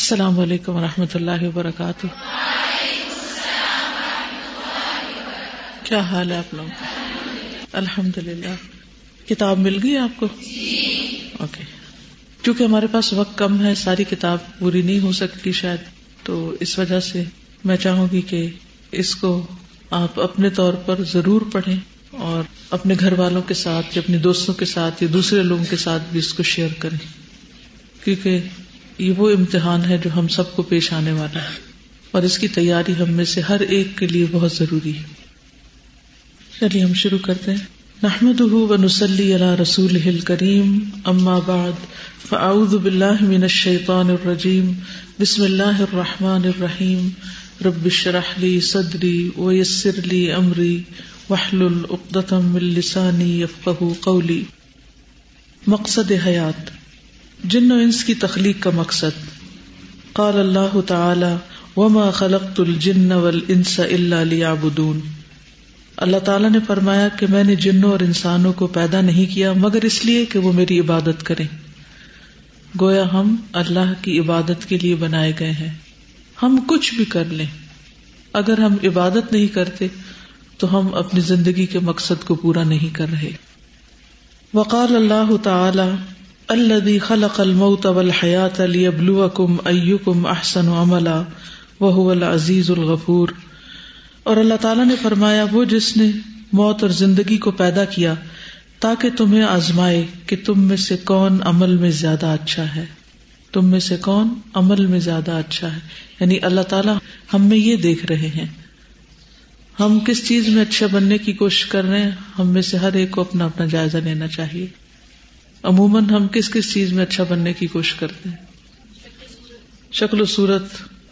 السلام علیکم و رحمۃ اللہ وبرکاتہ۔ کیا حال ہے آپ لوگ الحمد للہ کتاب مل گئی آپ کو؟ اوکے۔ کیونکہ ہمارے پاس وقت کم ہے، ساری کتاب پوری نہیں ہو سکتی شاید، تو اس وجہ سے میں چاہوں گی کہ اس کو آپ اپنے طور پر ضرور پڑھیں اور اپنے گھر والوں کے ساتھ یا اپنے دوستوں کے ساتھ یا دوسرے لوگوں کے ساتھ بھی اس کو شیئر کریں۔ کیونکہ یہ وہ امتحان ہے جو ہم سب کو پیش آنے والا ہے۔ اور اس کی تیاری ہم میں سے ہر ایک کے لیے بہت ضروری ہے۔ چلیے ہم شروع کرتے ہیں۔ نحمد و نسلی اللہ رسول کریم اما بعد، فاعوذ باللہ من الشیطان الرجیم۔ بسم اللہ الرحمن الرحیم۔ رب شرح لی صدری ویسر لی امری۔ وحلل اقدتم من لسانی یفقہ قولی۔ مقصد حیات۔ جن و انس کی تخلیق کا مقصد۔ قال اللہ تعالی، وما خلقت الجن والانس الا ليعبدون۔ اللہ تعالیٰ نے فرمایا کہ میں نے جنوں اور انسانوں کو پیدا نہیں کیا، مگر اس لیے کہ وہ میری عبادت کریں۔ گویا ہم اللہ کی عبادت کے لیے بنائے گئے ہیں۔ ہم کچھ بھی کر لیں۔ اگر ہم عبادت نہیں کرتے، تو ہم اپنی زندگی کے مقصد کو پورا نہیں کر رہے۔ وقال اللہ تعالی الذي خلق الموت والحياة ليبلوكم ايكم احسن عملا، وهو العزيز الغفور۔ اور اللہ تعالیٰ نے فرمایا، وہ جس نے موت اور زندگی کو پیدا کیا، تاکہ تمہیں آزمائے کہ تم میں سے کون عمل میں زیادہ اچھا ہے۔ تم میں سے کون عمل میں زیادہ اچھا ہے۔ یعنی اللہ تعالیٰ ہم میں یہ دیکھ رہے ہیں۔ ہم کس چیز میں اچھا بننے کی کوشش کر رہے ہیں؟ ہم میں سے ہر ایک کو اپنا اپنا جائزہ لینا چاہیے۔ عموماً ہم کس کس چیز میں اچھا بننے کی کوشش کرتے ہیں؟ شکل و صورت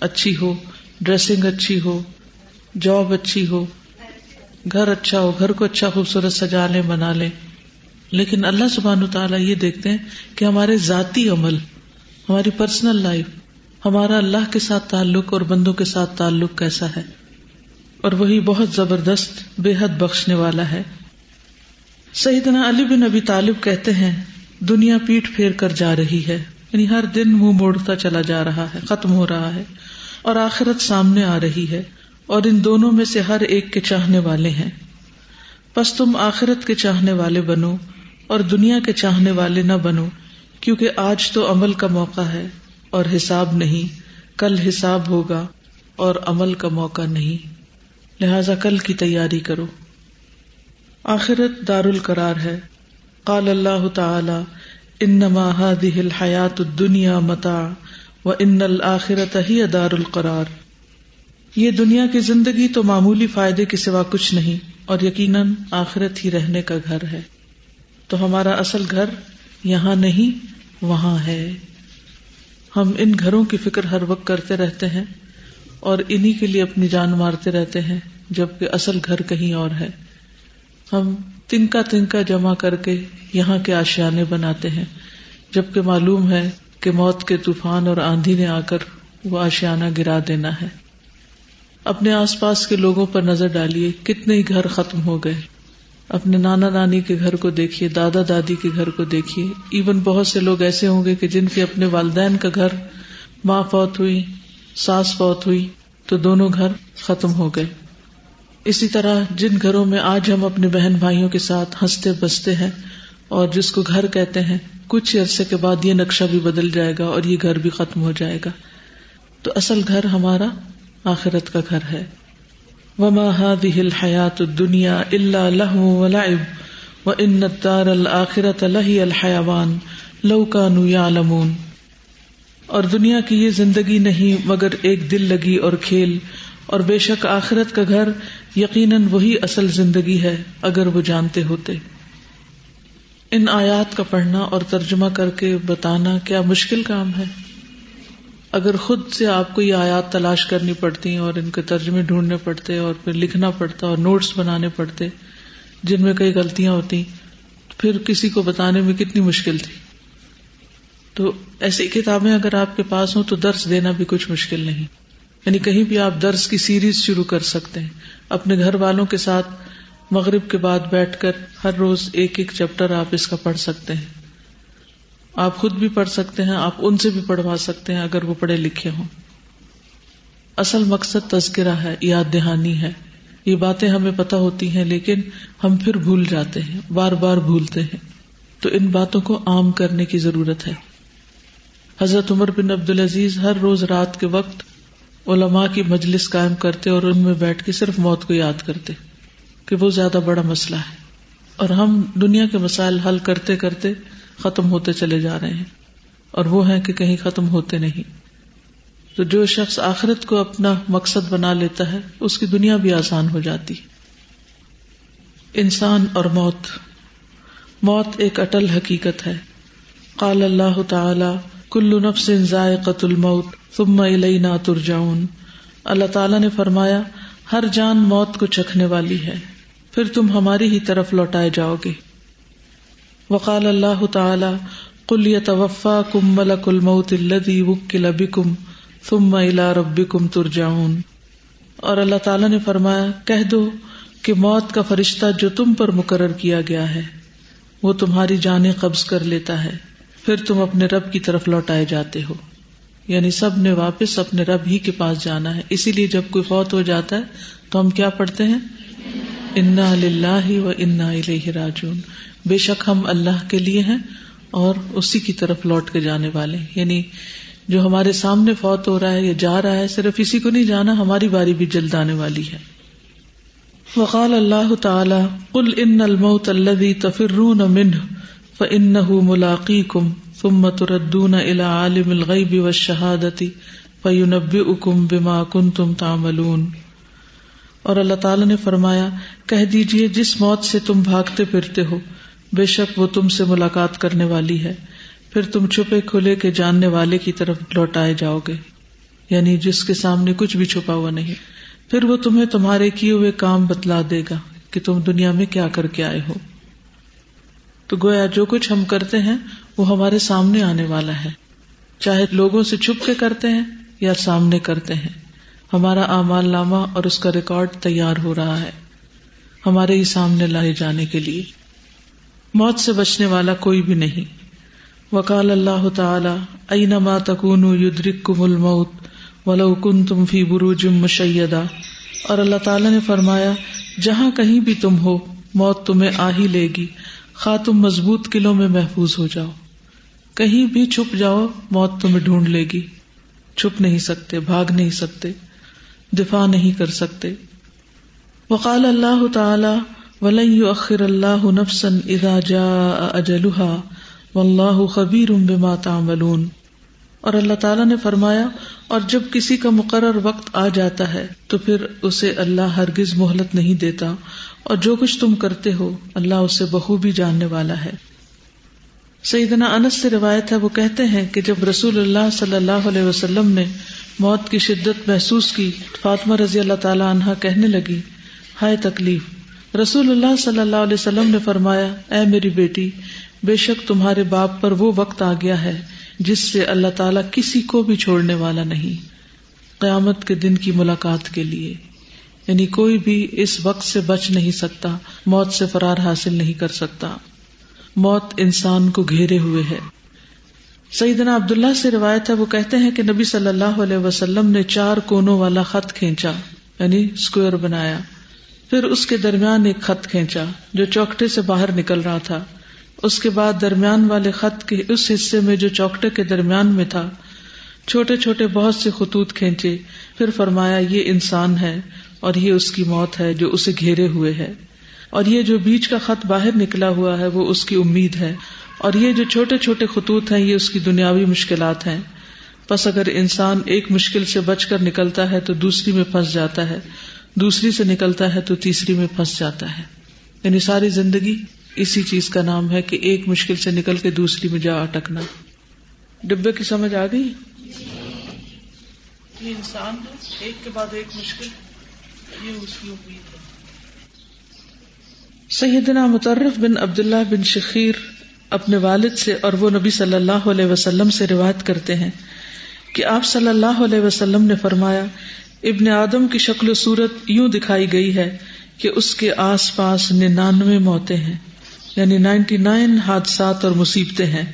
اچھی ہو ڈریسنگ اچھی ہو جاب اچھی ہو، گھر اچھا ہو، گھر کو اچھا خوبصورت سجا لیں، بنا لیں۔ لیکن اللہ سبحان تعالیٰ یہ دیکھتے ہیں کہ ہمارے ذاتی عمل، ہماری پرسنل لائف ہمارا اللہ کے ساتھ تعلق اور بندوں کے ساتھ تعلق کیسا ہے؟ اور وہی بہت زبردست، بے حد بخشنے والا ہے۔ سیدنا علی بن ابی طالب کہتے ہیں دنیا پیٹ پھیر کر جا رہی ہے۔ یعنی ہر دن منہ موڑتا چلا جا رہا ہے، ختم ہو رہا ہے اور آخرت سامنے آ رہی ہے اور ان دونوں میں سے ہر ایک کے چاہنے والے ہیں۔ بس تم آخرت کے چاہنے والے بنو اور دنیا کے چاہنے والے نہ بنو، کیونکہ آج تو عمل کا موقع ہے اور حساب نہیں، کل حساب ہوگا اور عمل کا موقع نہیں۔ لہذا کل کی تیاری کرو۔ آخرت دار القرار ہے۔ قال اللہ تعالی، انما هذه الحیات الدنیا متاع و ان الآخرت ہی دار القرار. یہ دنیا کی زندگی تو معمولی فائدے کے سوا کچھ نہیں اور یقیناً آخرت ہی رہنے کا گھر ہے۔ تو ہمارا اصل گھر یہاں نہیں، وہاں ہے۔ ہم ان گھروں کی فکر ہر وقت کرتے رہتے ہیں اور انہی کے لیے اپنی جان مارتے رہتے ہیں، جبکہ اصل گھر کہیں اور ہے۔ ہم تنکا تنکا جمع کر کے یہاں کے آشیانے بناتے ہیں۔ جبکہ معلوم ہے کہ موت کے طوفان اور آندھی نے آ کر وہ آشیانہ گرا دینا ہے۔ اپنے آس پاس کے لوگوں پر نظر ڈالیے کتنے ہی گھر ختم ہو گئے۔ اپنے نانا نانی کے گھر کو دیکھیے، دادا دادی کے گھر کو دیکھیے۔ ایون بہت سے لوگ ایسے ہوں گے کہ جن کے اپنے والدین کا گھر ماں فوت ہوئی، ساس فوت ہوئی، تو دونوں گھر ختم ہو گئے۔ اسی طرح جن گھروں میں آج ہم اپنے بہن بھائیوں کے ساتھ ہنستے بستے ہیں اور جس کو گھر کہتے ہیں، کچھ عرصے کے بعد یہ نقشہ بھی بدل جائے گا اور یہ گھر بھی ختم ہو جائے گا۔ تو اصل گھر ہمارا آخرت کا گھر ہے۔ وما هذه الحیات الدنیا الا لهو ولعب وان الدار الاخرة لهي الحيوان لو كانوا يعلمون۔ اور دنیا کی یہ زندگی نہیں مگر ایک دل لگی اور کھیل، اور بے شک آخرت کا گھر یقیناً وہی اصل زندگی ہے اگر وہ جانتے ہوتے۔ ان آیات کا پڑھنا اور ترجمہ کر کے بتانا کیا مشکل کام ہے۔ اگر خود سے آپ کو یہ آیات تلاش کرنی پڑتی اور ان کے ترجمے ڈھونڈنے پڑتے اور پھر لکھنا پڑتا اور نوٹس بنانے پڑتے جن میں کئی غلطیاں ہوتی، پھر کسی کو بتانے میں کتنی مشکل تھی۔ تو ایسی کتابیں اگر آپ کے پاس ہوں تو درس دینا بھی کچھ مشکل نہیں۔ یعنی کہیں بھی آپ درس کی سیریز شروع کر سکتے ہیں۔ اپنے گھر والوں کے ساتھ مغرب کے بعد بیٹھ کر ہر روز ایک ایک چیپٹر آپ اس کا پڑھ سکتے ہیں۔ آپ خود بھی پڑھ سکتے ہیں، آپ ان سے بھی پڑھوا سکتے ہیں اگر وہ پڑھے لکھے ہوں۔ اصل مقصد تذکرہ ہے، یاد دہانی ہے۔ یہ باتیں ہمیں پتہ ہوتی ہیں، لیکن ہم پھر بھول جاتے ہیں، بار بار بھولتے ہیں۔ تو ان باتوں کو عام کرنے کی ضرورت ہے۔ حضرت عمر بن عبد العزیز ہر روز رات کے وقت علماء کی مجلس قائم کرتے اور ان میں بیٹھ کے صرف موت کو یاد کرتے کہ وہ زیادہ بڑا مسئلہ ہے اور ہم دنیا کے مسائل حل کرتے کرتے ختم ہوتے چلے جا رہے ہیں اور وہ ہیں کہ کہیں ختم ہوتے نہیں۔ تو جو شخص آخرت کو اپنا مقصد بنا لیتا ہے، اس کی دنیا بھی آسان ہو جاتی۔ انسان اور موت۔ موت ایک اٹل حقیقت ہے۔ قال اللہ تعالی کل نفس ذائقۃ الموت ثم الینا ترجعون۔ اللہ تعالی نے فرمایا، ہر جان موت کو چکھنے والی ہے، پھر تم ہماری ہی طرف لوٹائے جاؤ گے۔ وقال اللہ تعالی کل یتوفا کم ملک الموت الذی وکل بکم ثم الى ربکم ترجعون۔ اور اللہ تعالی نے فرمایا، کہہ دو کہ موت کا فرشتہ جو تم پر مقرر کیا گیا ہے، وہ تمہاری جانیں قبض کر لیتا ہے۔ پھر تم اپنے رب کی طرف لوٹائے جاتے ہو۔ یعنی سب نے واپس اپنے رب ہی کے پاس جانا ہے۔ اسی لیے جب کوئی فوت ہو جاتا ہے تو ہم کیا پڑھتے ہیں؟ انا و انا راجون بے شک ہم اللہ کے لیے ہیں اور اسی کی طرف لوٹ کے جانے والے یعنی جو ہمارے سامنے فوت ہو رہا ہے یا جا رہا ہے، صرف اسی کو نہیں جانا، ہماری باری بھی جلد آنے والی ہے۔ وقال اللہ تعالی کل ان الموت الذي تفرون منه فانه ملاقيكم ثم تردون الى عالم الغيب والشهاده فينبئكم بما كنتم تعملون۔ اور اللہ تعالی نے فرمایا، کہہ دیجیے، جس موت سے تم بھاگتے پھرتے ہو، بے شک وہ تم سے ملاقات کرنے والی ہے۔ پھر تم چھپے کھلے کے جاننے والے کی طرف لوٹائے جاؤ گے۔ یعنی جس کے سامنے کچھ بھی چھپا ہوا نہیں۔ پھر وہ تمہیں تمہارے کیے ہوئے کام بتلا دے گا کہ تم دنیا میں کیا کر کے آئے ہو۔ تو گویا جو کچھ ہم کرتے ہیں وہ ہمارے سامنے آنے والا ہے۔ چاہے لوگوں سے چھپ کے کرتے ہیں یا سامنے کرتے ہیں۔ ہمارا اعمال نامہ اور اس کا ریکارڈ تیار ہو رہا ہے۔ ہمارے ہی سامنے لائے جانے کے لیے۔ موت سے بچنے والا کوئی بھی نہیں۔ وکال اللہ تعالی، اینما تکون یدرککم الموت ولو کن تم فی بروج مشیدہ۔ اور اللہ تعالیٰ نے فرمایا، جہاں کہیں بھی تم ہو، موت تمہیں آ ہی لے گی۔ خا تم مضبوط قلعوں میں محفوظ ہو جاؤ۔ کہیں بھی چھپ جاؤ، موت تمہیں ڈھونڈ لے گی۔ چھپ نہیں سکتے، بھاگ نہیں سکتے، دفاع نہیں کر سکتے۔ وقال اللہ تعالی، ولن اخر اللہ نفسن اذا جاء اجلها واللہ خبیر بما تعملون۔ اور اللہ تعالیٰ نے فرمایا، اور جب کسی کا مقرر وقت آ جاتا ہے، تو پھر اسے اللہ ہرگز مہلت نہیں دیتا۔ اور جو کچھ تم کرتے ہو، اللہ اسے بخوبی جاننے والا ہے۔ سیدنا انس سے روایت ہے، وہ کہتے ہیں کہ جب رسول اللہ صلی اللہ علیہ وسلم نے موت کی شدت محسوس کی، فاطمہ رضی اللہ تعالیٰ عنہ کہنے لگی، ہائے تکلیف۔ رسول اللہ صلی اللہ علیہ وسلم نے فرمایا، اے میری بیٹی، بے شک تمہارے باپ پر وہ وقت آ گیا ہے جس سے اللہ تعالیٰ کسی کو بھی چھوڑنے والا نہیں۔ قیامت کے دن کی ملاقات کے لیے۔ یعنی کوئی بھی اس وقت سے بچ نہیں سکتا، موت سے فرار حاصل نہیں کر سکتا۔ موت انسان کو گھیرے ہوئے ہے۔ سیدنا عبداللہ سے روایت ہے، وہ کہتے ہیں کہ نبی صلی اللہ علیہ وسلم نے چار کونوں والا خط کھینچا یعنی اسکوئر بنایا۔ پھر اس کے درمیان ایک خط کھینچا جو چوکٹے سے باہر نکل رہا تھا۔ اس کے بعد درمیان والے خط کے اس حصے میں جو چوکٹے کے درمیان میں تھا، چھوٹے چھوٹے بہت سے خطوط کھینچے۔ پھر فرمایا، یہ انسان ہے۔ اور یہ اس کی موت ہے جو اسے گھیرے ہوئے ہے۔ اور یہ جو بیچ کا خط باہر نکلا ہوا ہے وہ اس کی امید ہے۔ اور یہ جو چھوٹے چھوٹے خطوط ہیں یہ اس کی دنیاوی مشکلات ہیں۔ بس اگر انسان ایک مشکل سے بچ کر نکلتا ہے تو دوسری میں پھنس جاتا ہے۔ دوسری سے نکلتا ہے تو تیسری میں پھنس جاتا ہے۔ یعنی ساری زندگی اسی چیز کا نام ہے کہ ایک مشکل سے نکل کے دوسری میں جا اٹکنا۔ ڈبے کی سمجھ آ گئی؟ یہ انسان ایک کے بعد ایک مشکل۔ یہ اس کی امید ہے۔ سیدنا مترف بن عبداللہ بن شخیر اپنے والد سے اور وہ نبی صلی اللہ علیہ وسلم سے روایت کرتے ہیں کہ آپ صلی اللہ علیہ وسلم نے فرمایا، ابن آدم کی شکل و صورت یوں دکھائی گئی ہے کہ اس کے آس پاس ننانوے موتیں ہیں یعنی نائنٹی نائن حادثات اور مصیبتیں ہیں۔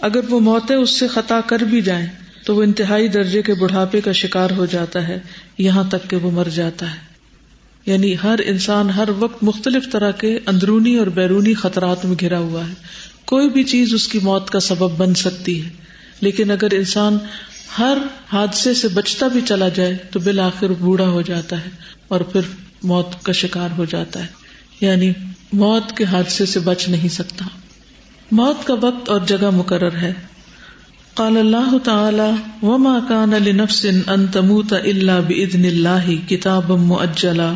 اگر وہ موتیں اس سے خطا کر بھی جائیں تو وہ انتہائی درجے کے بڑھاپے کا شکار ہو جاتا ہے، یہاں تک کہ وہ مر جاتا ہے۔ یعنی ہر انسان ہر وقت مختلف طرح کے اندرونی اور بیرونی خطرات میں گھرا ہوا ہے۔ کوئی بھی چیز اس کی موت کا سبب بن سکتی ہے۔ لیکن اگر انسان ہر حادثے سے بچتا بھی چلا جائے، تو بالآخر بوڑھا ہو جاتا ہے اور پھر موت کا شکار ہو جاتا ہے۔ یعنی موت کے حادثے سے بچ نہیں سکتا۔ موت کا وقت اور جگہ مقرر ہے۔ قال اللہ تعالی وما كان لنفس ان تموت الا باذن الله كتابا مؤجلا۔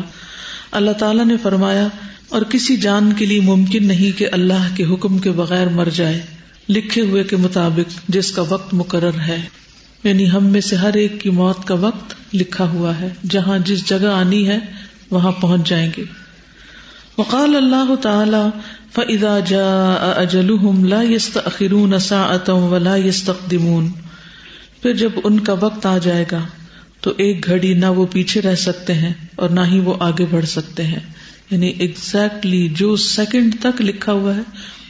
اللہ تعالی نے فرمایا، اور کسی جان کے لیے ممکن نہیں کہ اللہ کے حکم کے بغیر مر جائے، لکھے ہوئے کے مطابق جس کا وقت مقرر ہے۔ یعنی ہم میں سے ہر ایک کی موت کا وقت لکھا ہوا ہے، جہاں جس جگہ آنی ہے، وہاں پہنچ جائیں گے۔ وقال اللہ تعالی فَإِذَا جَاءَ أَجَلُهُمْ لَا يَسْتَأْخِرُونَ سَاعَةً وَلَا يَسْتَقْدِمُونَ پھر جب ان کا وقت آ جائے گا تو ایک گھڑی نہ وہ پیچھے رہ سکتے ہیں اور نہ ہی وہ آگے بڑھ سکتے ہیں۔ یعنی ایگزیکٹلی جو سیکنڈ تک لکھا ہوا ہے،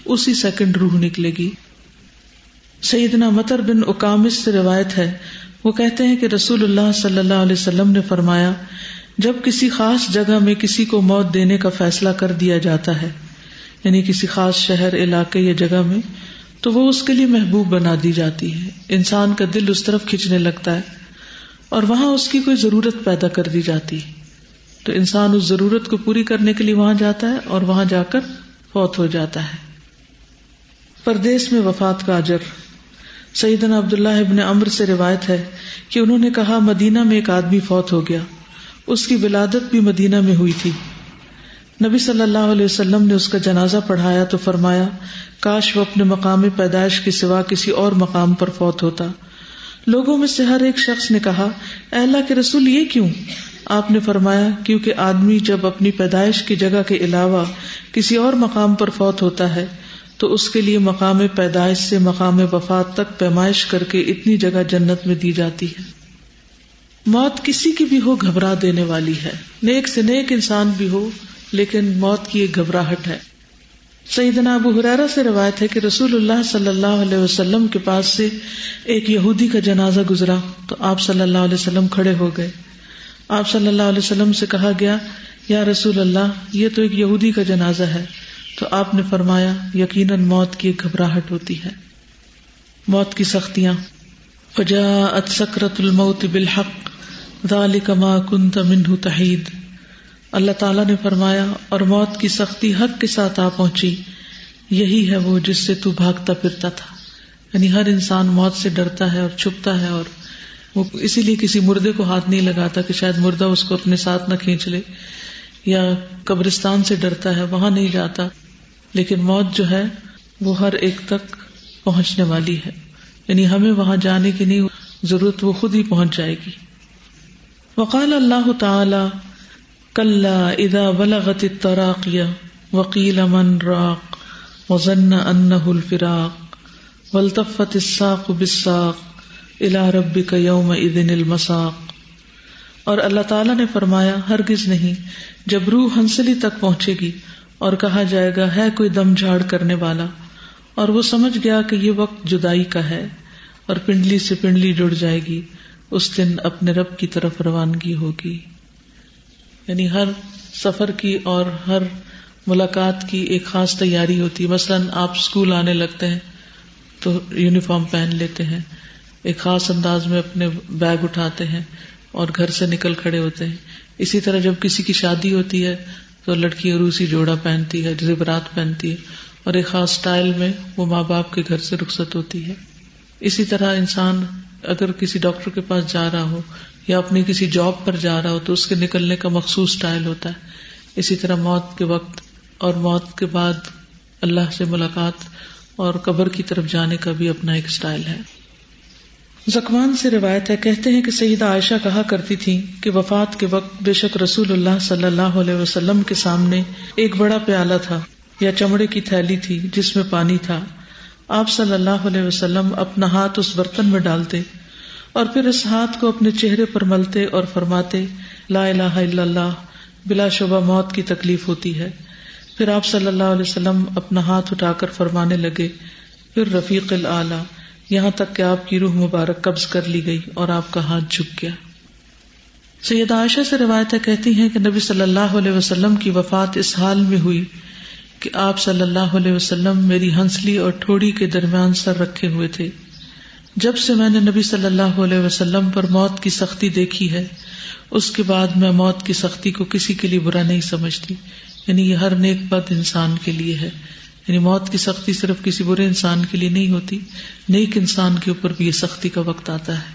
اسی سیکنڈ روح نکلے گی۔ سیدنا متر بن اکامس سے روایت ہے، وہ کہتے ہیں کہ رسول اللہ صلی اللہ علیہ وسلم نے فرمایا، جب کسی خاص جگہ میں کسی کو موت دینے کا فیصلہ کر دیا جاتا ہے یعنی کسی خاص شہر، علاقے یا جگہ میں، تو وہ اس کے لیے محبوب بنا دی جاتی ہے۔ انسان کا دل اس طرف کھینچنے لگتا ہے اور وہاں اس کی کوئی ضرورت پیدا کر دی جاتی۔ تو انسان اس ضرورت کو پوری کرنے کے لیے وہاں جاتا ہے اور وہاں جا کر فوت ہو جاتا ہے۔ پردیس میں وفات کا اجر۔ سیدنا عبداللہ ابن امر سے روایت ہے کہ انہوں نے کہا، مدینہ میں ایک آدمی فوت ہو گیا۔ اس کی ولادت بھی مدینہ میں ہوئی تھی۔ نبی صلی اللہ علیہ وسلم نے اس کا جنازہ پڑھایا تو فرمایا، کاش وہ اپنے مقام پیدائش کے سوا کسی اور مقام پر فوت ہوتا۔ لوگوں میں سے ہر ایک شخص نے کہا اللہ کے رسول یہ کیوں؟ آپ نے فرمایا، کیونکہ آدمی جب اپنی پیدائش کی جگہ کے علاوہ کسی اور مقام پر فوت ہوتا ہے، تو اس کے لیے مقام پیدائش سے مقام وفات تک پیمائش کر کے اتنی جگہ جنت میں دی جاتی ہے۔ موت کسی کی بھی ہو گھبرا دینے والی ہے۔ نیک سے نیک انسان بھی ہو لیکن موت کی ایک گھبراہٹ ہے۔ سیدنا ابو حرارا سے روایت ہے کہ رسول اللہ صلی اللہ علیہ وسلم کے پاس سے ایک یہودی کا جنازہ گزرا تو آپ صلی اللہ علیہ وسلم کھڑے ہو گئے۔ آپ صلی اللہ علیہ وسلم سے کہا گیا، یا رسول اللہ، یہ تو ایک یہودی کا جنازہ ہے۔ تو آپ نے فرمایا، یقیناً موت کی ایک گھبراہٹ ہوتی ہے۔ موت کی سختیاں۔ فجاءت سکرت الموت بالحق، ذالک ما کنت منہ تحید۔ اللہ تعالیٰ نے فرمایا اور موت کی سختی حق کے ساتھ آ پہنچی۔ یہی ہے وہ جس سے تو بھاگتا پھرتا تھا۔ یعنی ہر انسان موت سے ڈرتا ہے اور چھپتا ہے اور وہ اسی لیے کسی مردے کو ہاتھ نہیں لگاتا کہ شاید مردہ اس کو اپنے ساتھ نہ کھینچ لے یا قبرستان سے ڈرتا ہے، وہاں نہیں جاتا۔ لیکن موت جو ہے، وہ ہر ایک تک پہنچنے والی ہے۔ یعنی ہمیں وہاں جانے کی نہیں ضرورت، وہ خود ہی پہنچ جائے گی۔ وقال اللہ تعالی کل ادا بلغت تراقیہ وکیل امن راق وزن ان الفراق ولطفت الساق بساق الا ربی کا یوم ادن المساق اور اللہ تعالیٰ نے فرمایا، ہرگز نہیں، جب روح ہنسلی تک پہنچے گی اور کہا جائے گا، ہے کوئی دم جھاڑ کرنے والا؟ اور وہ سمجھ گیا کہ یہ وقت جدائی کا ہے اور پنڈلی سے پنڈلی جڑ جائے گی، اس دن اپنے رب کی طرف روانگی ہوگی۔ یعنی ہر سفر کی اور ہر ملاقات کی ایک خاص تیاری ہوتی ہے۔ مثلاً آپ اسکول آنے لگتے ہیں تو یونیفارم پہن لیتے ہیں۔ ایک خاص انداز میں اپنے بیگ اٹھاتے ہیں اور گھر سے نکل کھڑے ہوتے ہیں۔ اسی طرح جب کسی کی شادی ہوتی ہے تو لڑکی عروسی جوڑا پہنتی ہے زبرات پہنتی ہے۔ اور ایک خاص اسٹائل میں وہ ماں باپ کے گھر سے رخصت ہوتی ہے۔ اسی طرح انسان اگر کسی ڈاکٹر کے پاس جا رہا ہو یا اپنی کسی جاب پر جا رہا ہو تو اس کے نکلنے کا مخصوص اسٹائل ہوتا ہے۔ اسی طرح موت کے وقت اور موت کے بعد اللہ سے ملاقات اور قبر کی طرف جانے کا بھی اپنا ایک اسٹائل ہے۔ زکوان سے روایت ہے، کہتے ہیں کہ سیدہ عائشہ کہا کرتی تھی کہ وفات کے وقت بے شک رسول اللہ صلی اللہ علیہ وسلم کے سامنے ایک بڑا پیالہ تھا یا چمڑے کی تھیلی تھی جس میں پانی تھا۔ آپ صلی اللہ علیہ وسلم اپنا ہاتھ اس برتن میں ڈالتے اور پھر اس ہاتھ کو اپنے چہرے پر ملتے اور فرماتے، لا الہ الا اللہ، بلا شبہ موت کی تکلیف ہوتی ہے۔ پھر آپ صلی اللہ علیہ وسلم اپنا ہاتھ اٹھا کر فرمانے لگے، پھر رفیق العلی یہاں تک کہ آپ کی روح مبارک قبض کر لی گئی اور آپ کا ہاتھ جھک گیا۔ سید عائشہ سے روایتیں کہتی ہیں کہ نبی صلی اللہ علیہ وسلم کی وفات اس حال میں ہوئی کہ آپ صلی اللہ علیہ وسلم میری ہنسلی اور ٹھوڑی کے درمیان سر رکھے ہوئے تھے۔ جب سے میں نے نبی صلی اللہ علیہ وسلم پر موت کی سختی دیکھی ہے، اس کے بعد میں موت کی سختی کو کسی کے لیے برا نہیں سمجھتی۔ یعنی یہ ہر نیک بد انسان کے لیے ہے۔ یعنی موت کی سختی صرف کسی برے انسان کے لیے نہیں ہوتی، نیک انسان کے اوپر بھی یہ سختی کا وقت آتا ہے۔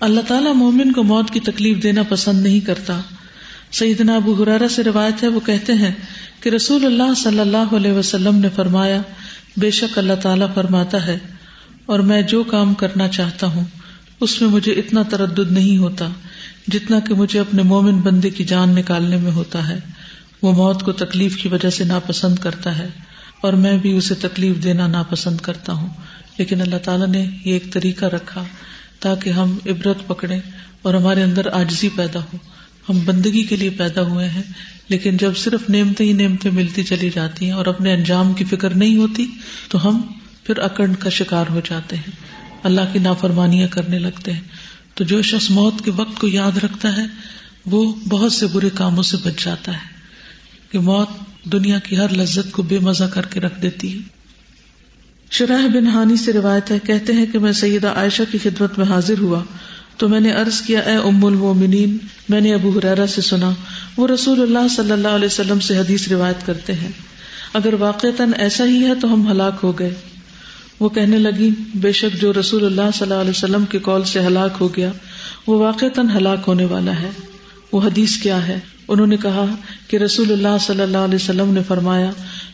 اللہ تعالیٰ مومن کو موت کی تکلیف دینا پسند نہیں کرتا۔ سیدنا ابو حرارا سے روایت ہے، وہ کہتے ہیں کہ رسول اللہ صلی اللہ علیہ وسلم نے فرمایا، بے شک اللہ تعالیٰ فرماتا ہے اور میں جو کام کرنا چاہتا ہوں، اس میں مجھے اتنا تردد نہیں ہوتا جتنا کہ مجھے اپنے مومن بندے کی جان نکالنے میں ہوتا ہے۔ وہ موت کو تکلیف کی وجہ سے ناپسند کرتا ہے اور میں بھی اسے تکلیف دینا ناپسند کرتا ہوں۔ لیکن اللہ تعالیٰ نے یہ ایک طریقہ رکھا تاکہ ہم عبرت پکڑے اور ہمارے اندر آجزی پیدا ہو۔ ہم بندگی کے لیے پیدا ہوئے ہیں، لیکن جب صرف نعمتیں ہی نعمتیں ملتی چلی جاتی ہیں اور اپنے انجام کی فکر نہیں ہوتی، تو ہم پھر اکڑ کا شکار ہو جاتے ہیں۔ اللہ کی نافرمانیاں کرنے لگتے ہیں۔ تو جو شخص موت کے وقت کو یاد رکھتا ہے، وہ بہت سے برے کاموں سے بچ جاتا ہے۔ کہ موت دنیا کی ہر لذت کو بے مزہ کر کے رکھ دیتی ہے۔ شرح بن ہانی سے روایت ہے، کہتے ہیں کہ میں سیدہ عائشہ کی خدمت میں حاضر ہوا۔ تو میں نے عرض کیا، اے ام المومنین، میں نے ابو حرارا سے سنا، وہ رسول اللہ صلی اللہ علیہ وسلم سے حدیث روایت کرتے ہیں۔ اگر واقعتاً ایسا ہی ہے تو ہم ہلاک ہو گئے۔ وہ کہنے لگی، بے شک جو رسول اللہ صلی اللہ علیہ وسلم کے کال سے ہلاک ہو گیا، وہ واقعتاً ہلاک ہونے والا ہے۔ وہ حدیث کیا ہے؟ انہوں نے کہا کہ رسول اللہ صلی اللہ علیہ وسلم نے فرمایا،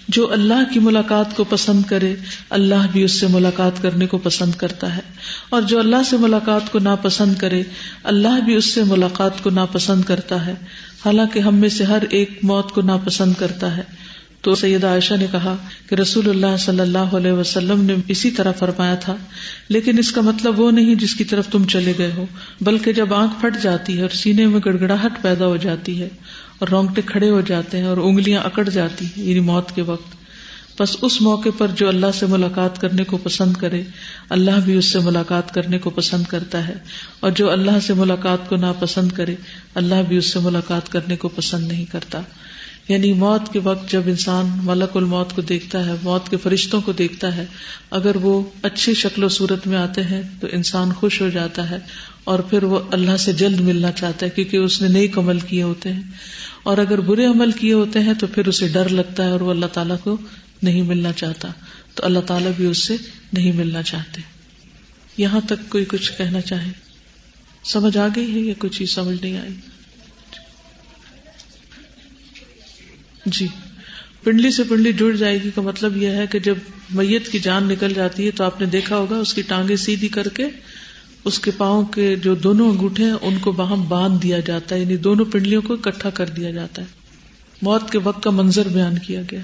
جو اللہ کی ملاقات کو پسند کرے، اللہ بھی اس سے ملاقات کرنے کو پسند کرتا ہے۔ اور جو اللہ سے ملاقات کو ناپسند کرے، اللہ بھی اس سے ملاقات کو ناپسند کرتا ہے۔ حالانکہ ہم میں سے ہر ایک موت کو ناپسند کرتا ہے۔ تو سید عائشہ نے کہا کہ رسول اللہ صلی اللہ علیہ وسلم نے اسی طرح فرمایا تھا، لیکن اس کا مطلب وہ نہیں جس کی طرف تم چلے گئے ہو، بلکہ جب آنکھ پھٹ جاتی ہے اور سینے میں گڑگڑاہٹ پیدا ہو جاتی ہے اور رونگٹے کھڑے ہو جاتے ہیں اور انگلیاں اکڑ جاتی ہیں یعنی موت کے وقت۔ بس اس موقع پر جو اللہ سے ملاقات کرنے کو پسند کرے، اللہ بھی اس سے ملاقات کرنے کو پسند کرتا ہے۔ اور جو اللہ سے ملاقات کو ناپسند کرے، اللہ بھی اس سے ملاقات کرنے کو پسند نہیں کرتا۔ یعنی موت کے وقت جب انسان ملک الموت کو دیکھتا ہے، موت کے فرشتوں کو دیکھتا ہے، اگر وہ اچھی شکل و صورت میں آتے ہیں تو انسان خوش ہو جاتا ہے اور پھر وہ اللہ سے جلد ملنا چاہتا ہے کیونکہ اس نے نیک عمل کیے ہوتے ہیں۔ اور اگر برے عمل کیے ہوتے ہیں تو پھر اسے ڈر لگتا ہے اور وہ اللہ تعالیٰ کو نہیں ملنا چاہتا۔ تو اللہ تعالیٰ بھی اس سے نہیں ملنا چاہتے۔ یہاں تک کوئی کچھ کہنا چاہے؟ سمجھ آ گئی ہے یا کوئی چیز سمجھ نہیں آئی؟ جی پنڈلی سے پنڈلی جڑ جائے گی کا مطلب یہ ہے کہ جب میت کی جان نکل جاتی ہے تو آپ نے دیکھا ہوگا، اس کی ٹانگیں سیدھی کر کے، اس کے پاؤں کے جو دونوں انگوٹھے ہیں، ان کو باہم باندھ دیا جاتا ہے یعنی دونوں پنڈلیوں کو اکٹھا کر دیا جاتا ہے۔ موت کے وقت کا منظر بیان کیا گیا۔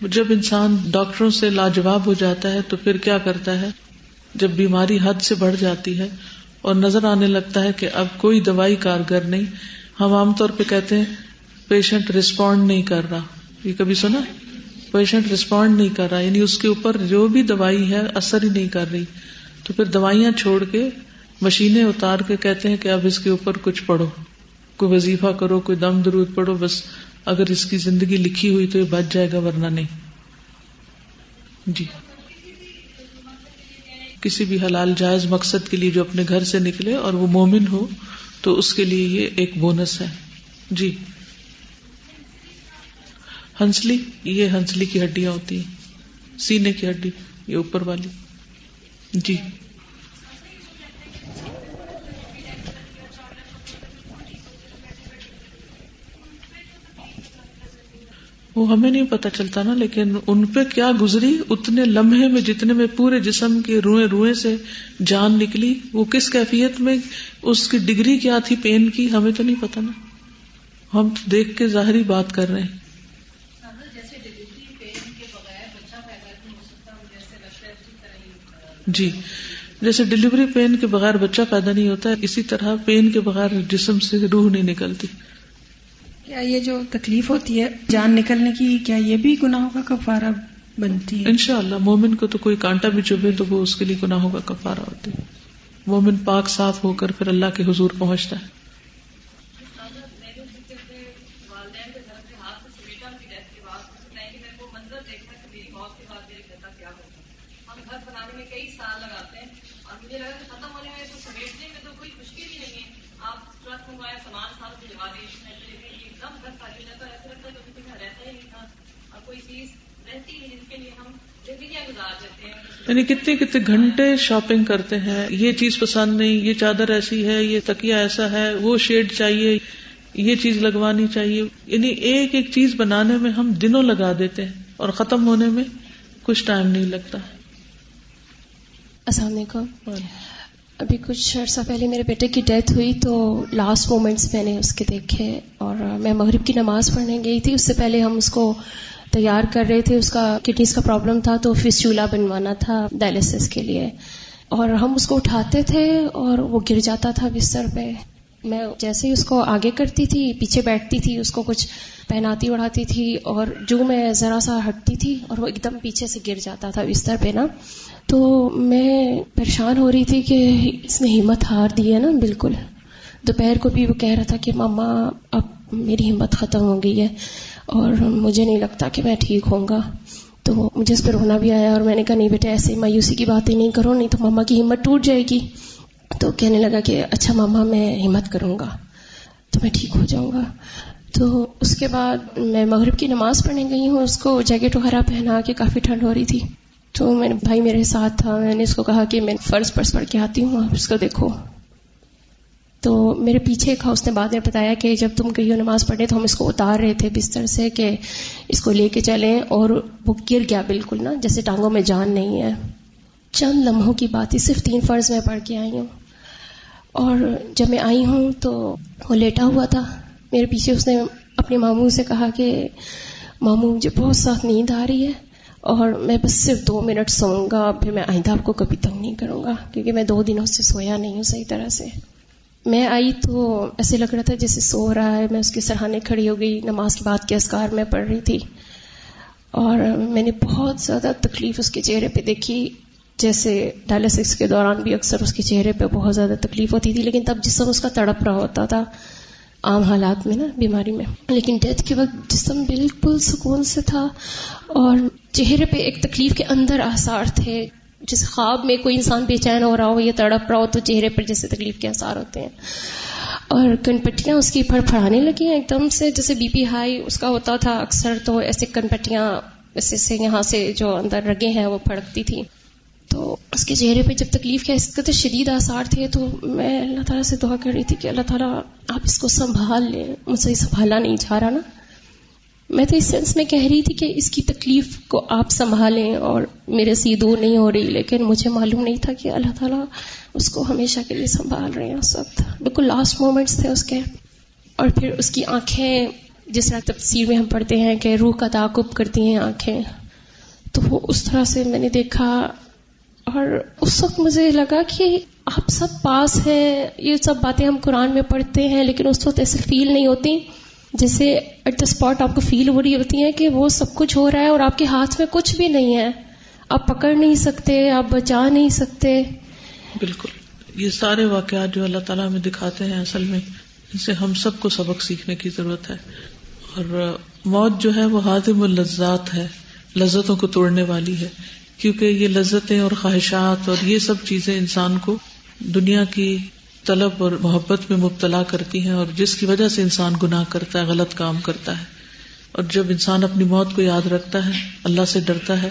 جب انسان ڈاکٹروں سے لاجواب ہو جاتا ہے تو پھر کیا کرتا ہے؟ جب بیماری حد سے بڑھ جاتی ہے اور نظر آنے لگتا ہے کہ اب کوئی دوائی کارگر نہیں۔ ہم عام طور پہ کہتے ہیں پیشنٹ ریسپونڈ نہیں کر رہا۔ یہ کبھی سنا؟ پیشنٹ ریسپونڈ نہیں کر رہا۔ یعنی اس کے اوپر جو بھی دوائی ہے، اثر ہی نہیں کر رہی۔ تو پھر دوائیاں چھوڑ کے مشینیں اتار کے کہتے ہیں کہ اب اس کے اوپر کچھ پڑھو۔ کوئی وظیفہ کرو، کوئی دم درود پڑھو، بس اگر اس کی زندگی لکھی ہوئی تو یہ بچ جائے گا، ورنہ نہیں۔ جی۔ کسی بھی حلال جائز مقصد کے لیے جو اپنے گھر سے نکلے اور وہ مومن ہو، تو اس کے لیے یہ ایک بونس ہے۔ جی۔ ہنسلی، یہ ہنسلی کی ہڈیاں ہوتی ہیں۔ سینے کی ہڈی، یہ اوپر والی۔ جی۔ وہ ہمیں نہیں پتا چلتا نا لیکن ان پہ کیا گزری؟ اتنے لمحے میں جتنے میں پورے جسم کے روئے روئے سے جان نکلی وہ کس کیفیت میں اس کی ڈگری کیا تھی پین کی؟ ہمیں تو نہیں پتا نا۔ ہم دیکھ کے ظاہری بات کر رہے ہیں۔ جی۔ جیسے ڈلیوری پین کے بغیر بچہ پیدا نہیں ہوتا اسی طرح پین کے بغیر جسم سے روح نہیں نکلتی۔ کیا یہ جو تکلیف ہوتی ہے جان نکلنے کی کیا یہ بھی گناہوں کا کفارہ بنتی ہے؟ ان شاء اللہ مومن کو تو کوئی کانٹا بھی چبھے تو وہ اس کے لیے گناہوں کا کفارہ ہوتی ہے مومن پاک صاف ہو کر پھر اللہ کے حضور پہنچتا ہے۔ یعنی کتنے کتنے گھنٹے شاپنگ کرتے ہیں؟ یہ چیز پسند نہیں، یہ چادر ایسی ہے، یہ تکیا ایسا ہے، وہ شیڈ چاہیے، یہ چیز لگوانی چاہیے۔ یعنی ایک ایک چیز بنانے میں ہم دنوں لگا دیتے ہیں اور ختم ہونے میں کچھ ٹائم نہیں لگتا۔ السلام علیکم۔ ابھی کچھ عرصہ پہلے میرے بیٹے کی ڈیتھ ہوئی تو لاسٹ مومنٹس میں نے اس کے دیکھے اور میں مغرب کی نماز پڑھنے گئی تھی۔ اس سے پہلے ہم اس کو تیار کر رہے تھے۔ اس کا کڈنیز کا پرابلم تھا تو فس چولہا بنوانا تھا ڈائلسس کے لیے۔ اور ہم اس کو اٹھاتے تھے اور وہ گر جاتا تھا بستر پہ۔ میں جیسے ہی اس کو آگے کرتی تھی پیچھے بیٹھتی تھی اس کو کچھ پہناتی اڑاتی تھی اور جو میں ذرا سا ہٹتی تھی اور وہ ایک دم پیچھے سے گر جاتا تھا بستر پہ نا، تو میں پریشان ہو رہی تھی کہ اس نے ہمت ہار دی ہے نا، بالکل۔ دوپہر کو بھی وہ کہہ رہا تھا کہ ماما، اب میری ہمت ختم ہو گئی ہے اور مجھے نہیں لگتا کہ میں ٹھیک ہوں گا۔ تو مجھے اس پہ رونا بھی آیا اور میں نے کہا، نہیں بیٹے ایسے مایوسی کی باتیں نہیں کرو، نہیں تو ماما کی ہمت ٹوٹ جائے گی۔ تو کہنے لگا کہ اچھا ماما، میں ہمت کروں گا، تو میں ٹھیک ہو جاؤں گا۔ تو اس کے بعد میں مغرب کی نماز پڑھنے گئی ہوں، اس کو جیکٹ وغیرہ پہنا کے کافی ٹھنڈ ہو رہی تھی۔ تو میں نے بھائی میرے ساتھ تھا، میں نے اس کو کہا کہ میں فرض پرس پڑھ کے آتی ہوں، آپ اس کو دیکھو۔ تو میرے پیچھے تھا اس نے بعد میں بتایا کہ جب تم کہیں نماز پڑھے تو ہم اس کو اتار رہے تھے بستر سے کہ اس کو لے کے چلیں اور وہ گر گیا بالکل نا، جیسے ٹانگوں میں جان نہیں ہے۔ چند لمحوں کی بات ہی صرف تین فرض میں پڑھ کے آئی ہوں۔ اور جب میں آئی ہوں تو وہ لیٹا ہوا تھا۔ میرے پیچھے اس نے اپنے ماموں سے کہا کہ ماموں، مجھے بہت سخت نیند آ رہی ہے اور میں بس صرف دو منٹ سوؤں گا، پھر میں آئندہ آپ کو کبھی تنگ نہیں کروں گا، کیونکہ میں دو دنوں سے سویا نہیں ہوں صحیح طرح سے۔ میں آئی تو ایسے لگ رہا تھا جیسے سو رہا ہے، میں اس کے سرحانے کھڑی ہو گئی، نماز کے بعد کے اسکار میں پڑھ رہی تھی۔ اور میں نے بہت زیادہ تکلیف اس کے چہرے پہ دیکھی، جیسے ڈائلسکس کے دوران بھی اکثر اس کے چہرے پہ بہت زیادہ تکلیف ہوتی تھی، لیکن تب جسم اس کا تڑپ رہا ہوتا تھا۔ عام حالات میں نا بیماری میں۔ لیکن ڈیتھ کے وقت جسم بالکل سکون سے تھا اور چہرے پہ ایک تکلیف کے اندر آثار تھے۔ جس خواب میں کوئی انسان بے چین ہو رہا ہو یا تڑپ رہا ہو تو چہرے پر جیسے تکلیف کے اثار ہوتے ہیں۔ اور کن پٹیاں اس کی پھڑ پھڑانے لگی ہیں ایک دم سے۔ جیسے بی پی ہائی اس کا ہوتا تھا، اکثر تو ایسے کن پٹیاں سے یہاں سے جو اندر رگے ہیں وہ پھڑکتی تھی تو اس کے چہرے پہ جب تکلیف کے اس قدر شدید آثار تھے تو میں اللہ تعالیٰ سے دعا کر رہی تھی کہ اللہ تعالیٰ آپ اس کو سنبھال لیں، مجھ سے سنبھالا نہیں جا رہا نا۔ میں تو اس سینس میں کہہ رہی تھی کہ اس کی تکلیف کو آپ سنبھالیں اور میرے سے دور نہیں ہو رہی، لیکن مجھے معلوم نہیں تھا کہ اللہ تعالیٰ اس کو ہمیشہ کے لیے سنبھال رہے ہیں۔ اس وقت بالکل لاسٹ مومنٹس تھے اس کے۔ اور پھر اس کی آنکھیں، جس طرح تفسیر میں ہم پڑھتے ہیں کہ روح کا تعاقب کرتی ہیں آنکھیں، تو وہ اس طرح سے میں نے دیکھا۔ اور اس وقت مجھے لگا کہ آپ سب پاس ہیں، یہ سب باتیں ہم قرآن میں پڑھتے ہیں، لیکن اس وقت ایسے فیل نہیں ہوتی، جیسے ایٹ دا اسپاٹ آپ کو فیل ہو رہی ہوتی ہے کہ وہ سب کچھ ہو رہا ہے اور آپ کے ہاتھ میں کچھ بھی نہیں ہے۔ آپ پکڑ نہیں سکتے، آپ بچا نہیں سکتے۔ بالکل۔ یہ سارے واقعات جو اللہ تعالیٰ ہمیں دکھاتے ہیں اصل میں، ان سے ہم سب کو سبق سیکھنے کی ضرورت ہے۔ اور موت جو ہے وہ حادم الزات ہے، لذتوں کو توڑنے والی ہے۔ کیونکہ یہ لذتیں اور خواہشات اور یہ سب چیزیں انسان کو دنیا کی طلب اور محبت میں مبتلا کرتی ہیں اور جس کی وجہ سے انسان گناہ کرتا ہے، غلط کام کرتا ہے۔ اور جب انسان اپنی موت کو یاد رکھتا ہے، اللہ سے ڈرتا ہے،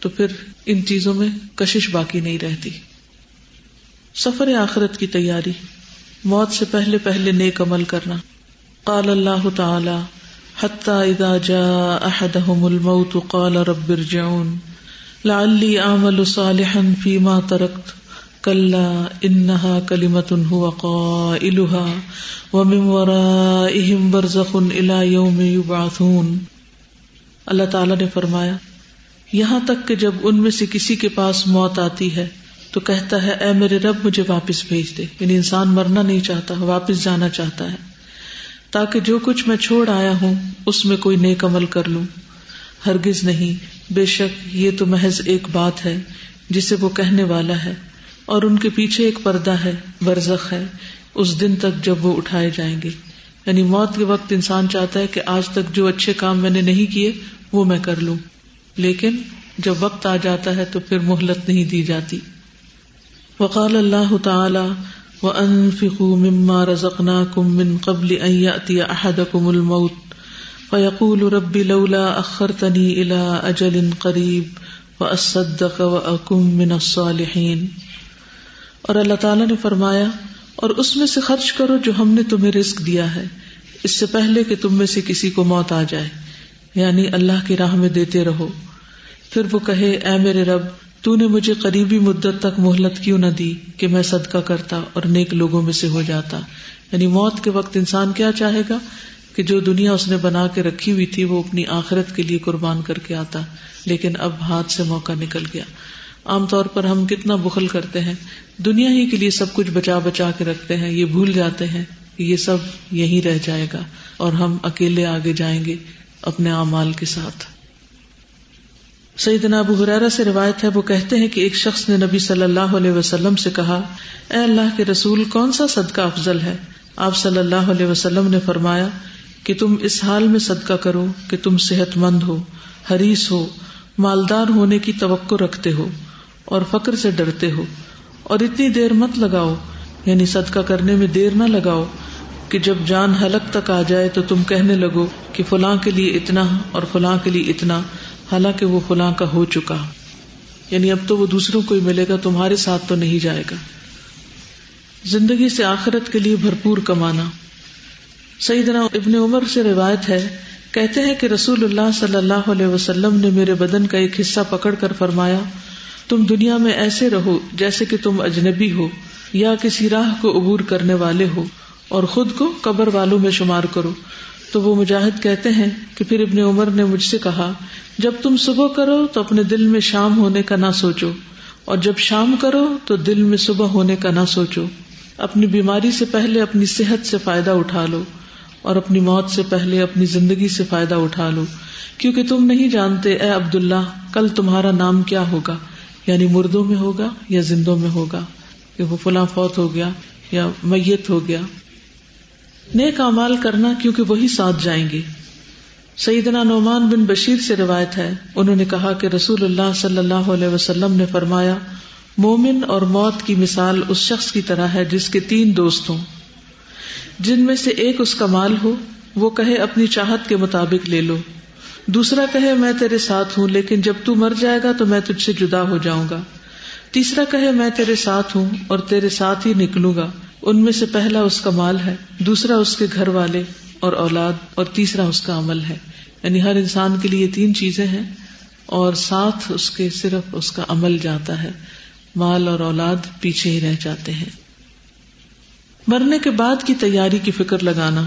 تو پھر ان چیزوں میں کشش باقی نہیں رہتی۔ سفر آخرت کی تیاری، موت سے پہلے پہلے نیک عمل کرنا۔ قال اللہ تعالی، حتی اذا جاء احدهم الموت قال رب ارجعون۔ لعلی اعمل صالحا فيما تركت کل انہا کلیمت ہوا قائلہا ومن ورائہم برزخ الى یوم یبعثون. اللہ تعالیٰ نے فرمایا، یہاں تک کہ جب ان میں سے کسی کے پاس موت آتی ہے، تو کہتا ہے، اے میرے رب، مجھے واپس بھیج دے۔ یعنی انسان مرنا نہیں چاہتا، واپس جانا چاہتا ہے۔ تاکہ جو کچھ میں چھوڑ آیا ہوں، اس میں کوئی نیک عمل کر لوں۔ ہرگز نہیں۔ بے شک یہ تو محض ایک بات ہے جسے وہ کہنے والا ہے، اور ان کے پیچھے ایک پردہ ہے، برزخ ہے، اس دن تک جب وہ اٹھائے جائیں گے۔ یعنی موت کے وقت انسان چاہتا ہے کہ آج تک جو اچھے کام میں نے نہیں کیے، وہ میں کر لوں۔ لیکن جب وقت آ جاتا ہے تو پھر مہلت نہیں دی جاتی۔ وقال اللہ تعالی، وَأَنفِقُوا مِمَّا رَزَقْنَاكُم مِّن قَبْلِ أَن يَأْتِيَ أَحَدَكُمُ الْمَوْتُ۔ فَيَقُولُ رَبِّ لَوْلَا أَخَّرْتَنِي إِلَىٰ أَجَلٍ قَرِيبٍ وَأَصَّدَّقَ وَأَكُن مِّنَ الصَّالِحِينَ۔ اور اللہ تعالیٰ نے فرمایا، اور اس میں سے خرچ کرو جو ہم نے تمہیں رزق دیا ہے۔ اس سے پہلے کہ تم میں سے کسی کو موت آ جائے۔ یعنی اللہ کی راہ میں دیتے رہو۔ پھر وہ کہے، اے میرے رب، تو نے مجھے قریبی مدت تک مہلت کیوں نہ دی کہ میں صدقہ کرتا اور نیک لوگوں میں سے ہو جاتا؟ یعنی موت کے وقت انسان کیا چاہے گا؟ کہ جو دنیا اس نے بنا کے رکھی ہوئی تھی وہ اپنی آخرت کے لیے قربان کر کے آتا، لیکن اب ہاتھ سے موقع نکل گیا۔ عام طور پر ہم کتنا بخل کرتے ہیں، دنیا ہی کے لیے سب کچھ بچا بچا کے رکھتے ہیں، یہ بھول جاتے ہیں کہ یہ سب یہی رہ جائے گا اور ہم اکیلے آگے جائیں گے اپنے اعمال کے ساتھ۔ سعید ابو حرارا سے روایت ہے، وہ کہتے ہیں کہ ایک شخص نے نبی صلی اللہ علیہ وسلم سے کہا، اے اللہ کے رسول، کون سا صدقہ افضل ہے؟ آپ صلی اللہ علیہ وسلم نے فرمایا کہ تم اس حال میں صدقہ کرو کہ تم صحت مند ہو، حریص ہو، مالدار ہونے کی توقع رکھتے ہو اور فکر سے ڈرتے ہو۔ اور اتنی دیر مت لگاؤ یعنی صدقہ کرنے میں دیر نہ لگاؤ کہ جب جان حلق تک آ جائے تو تم کہنے لگو کہ فلاں کے لیے اتنا اور فلاں کے لیے اتنا، حالانکہ وہ فلاں کا ہو چکا۔ یعنی اب تو وہ دوسروں کو ہی ملے گا، تمہارے ساتھ تو نہیں جائے گا۔ زندگی سے آخرت کے لیے بھرپور کمانا۔ سیدنا ابن عمر سے روایت ہے، کہتے ہیں کہ رسول اللہ صلی اللہ علیہ وسلم نے میرے بدن کا ایک حصہ پکڑ کر فرمایا، تم دنیا میں ایسے رہو جیسے کہ تم اجنبی ہو، یا کسی راہ کو عبور کرنے والے ہو، اور خود کو قبر والوں میں شمار کرو۔ تو وہ مجاہد کہتے ہیں کہ پھر ابن عمر نے مجھ سے کہا، جب تم صبح کرو تو اپنے دل میں شام ہونے کا نہ سوچو، اور جب شام کرو تو دل میں صبح ہونے کا نہ سوچو۔ اپنی بیماری سے پہلے اپنی صحت سے فائدہ اٹھا لو۔ اور اپنی موت سے پہلے اپنی زندگی سے فائدہ اٹھا لو۔ کیونکہ تم نہیں جانتے، اے عبد اللہ کل تمہارا نام کیا ہوگا؟ یعنی مردوں میں ہوگا یا زندوں میں ہوگا؟ کہ وہ فلاں فوت ہو گیا یا میت ہو گیا۔ نیک امال کرنا کیونکہ وہی ساتھ جائیں گے۔ سیدنا نعمان بن بشیر سے روایت ہے، انہوں نے کہا کہ رسول اللہ صلی اللہ علیہ وسلم نے فرمایا، مومن اور موت کی مثال اس شخص کی طرح ہے جس کے تین دوست ہوں۔ جن میں سے ایک اس کا مال ہو، وہ کہے اپنی چاہت کے مطابق لے لو۔ دوسرا کہے، میں تیرے ساتھ ہوں، لیکن جب تو مر جائے گا تو میں تجھ سے جدا ہو جاؤں گا۔ تیسرا کہے، میں تیرے ساتھ ہوں اور تیرے ساتھ ہی نکلوں گا۔ ان میں سے پہلا اس کا مال ہے، دوسرا اس کے گھر والے اور اولاد، اور تیسرا اس کا عمل ہے۔ یعنی ہر انسان کے لیے تین چیزیں ہیں، اور ساتھ اس کے صرف اس کا عمل جاتا ہے۔ مال اور اولاد پیچھے ہی رہ جاتے ہیں۔ مرنے کے بعد کی تیاری کی فکر لگانا۔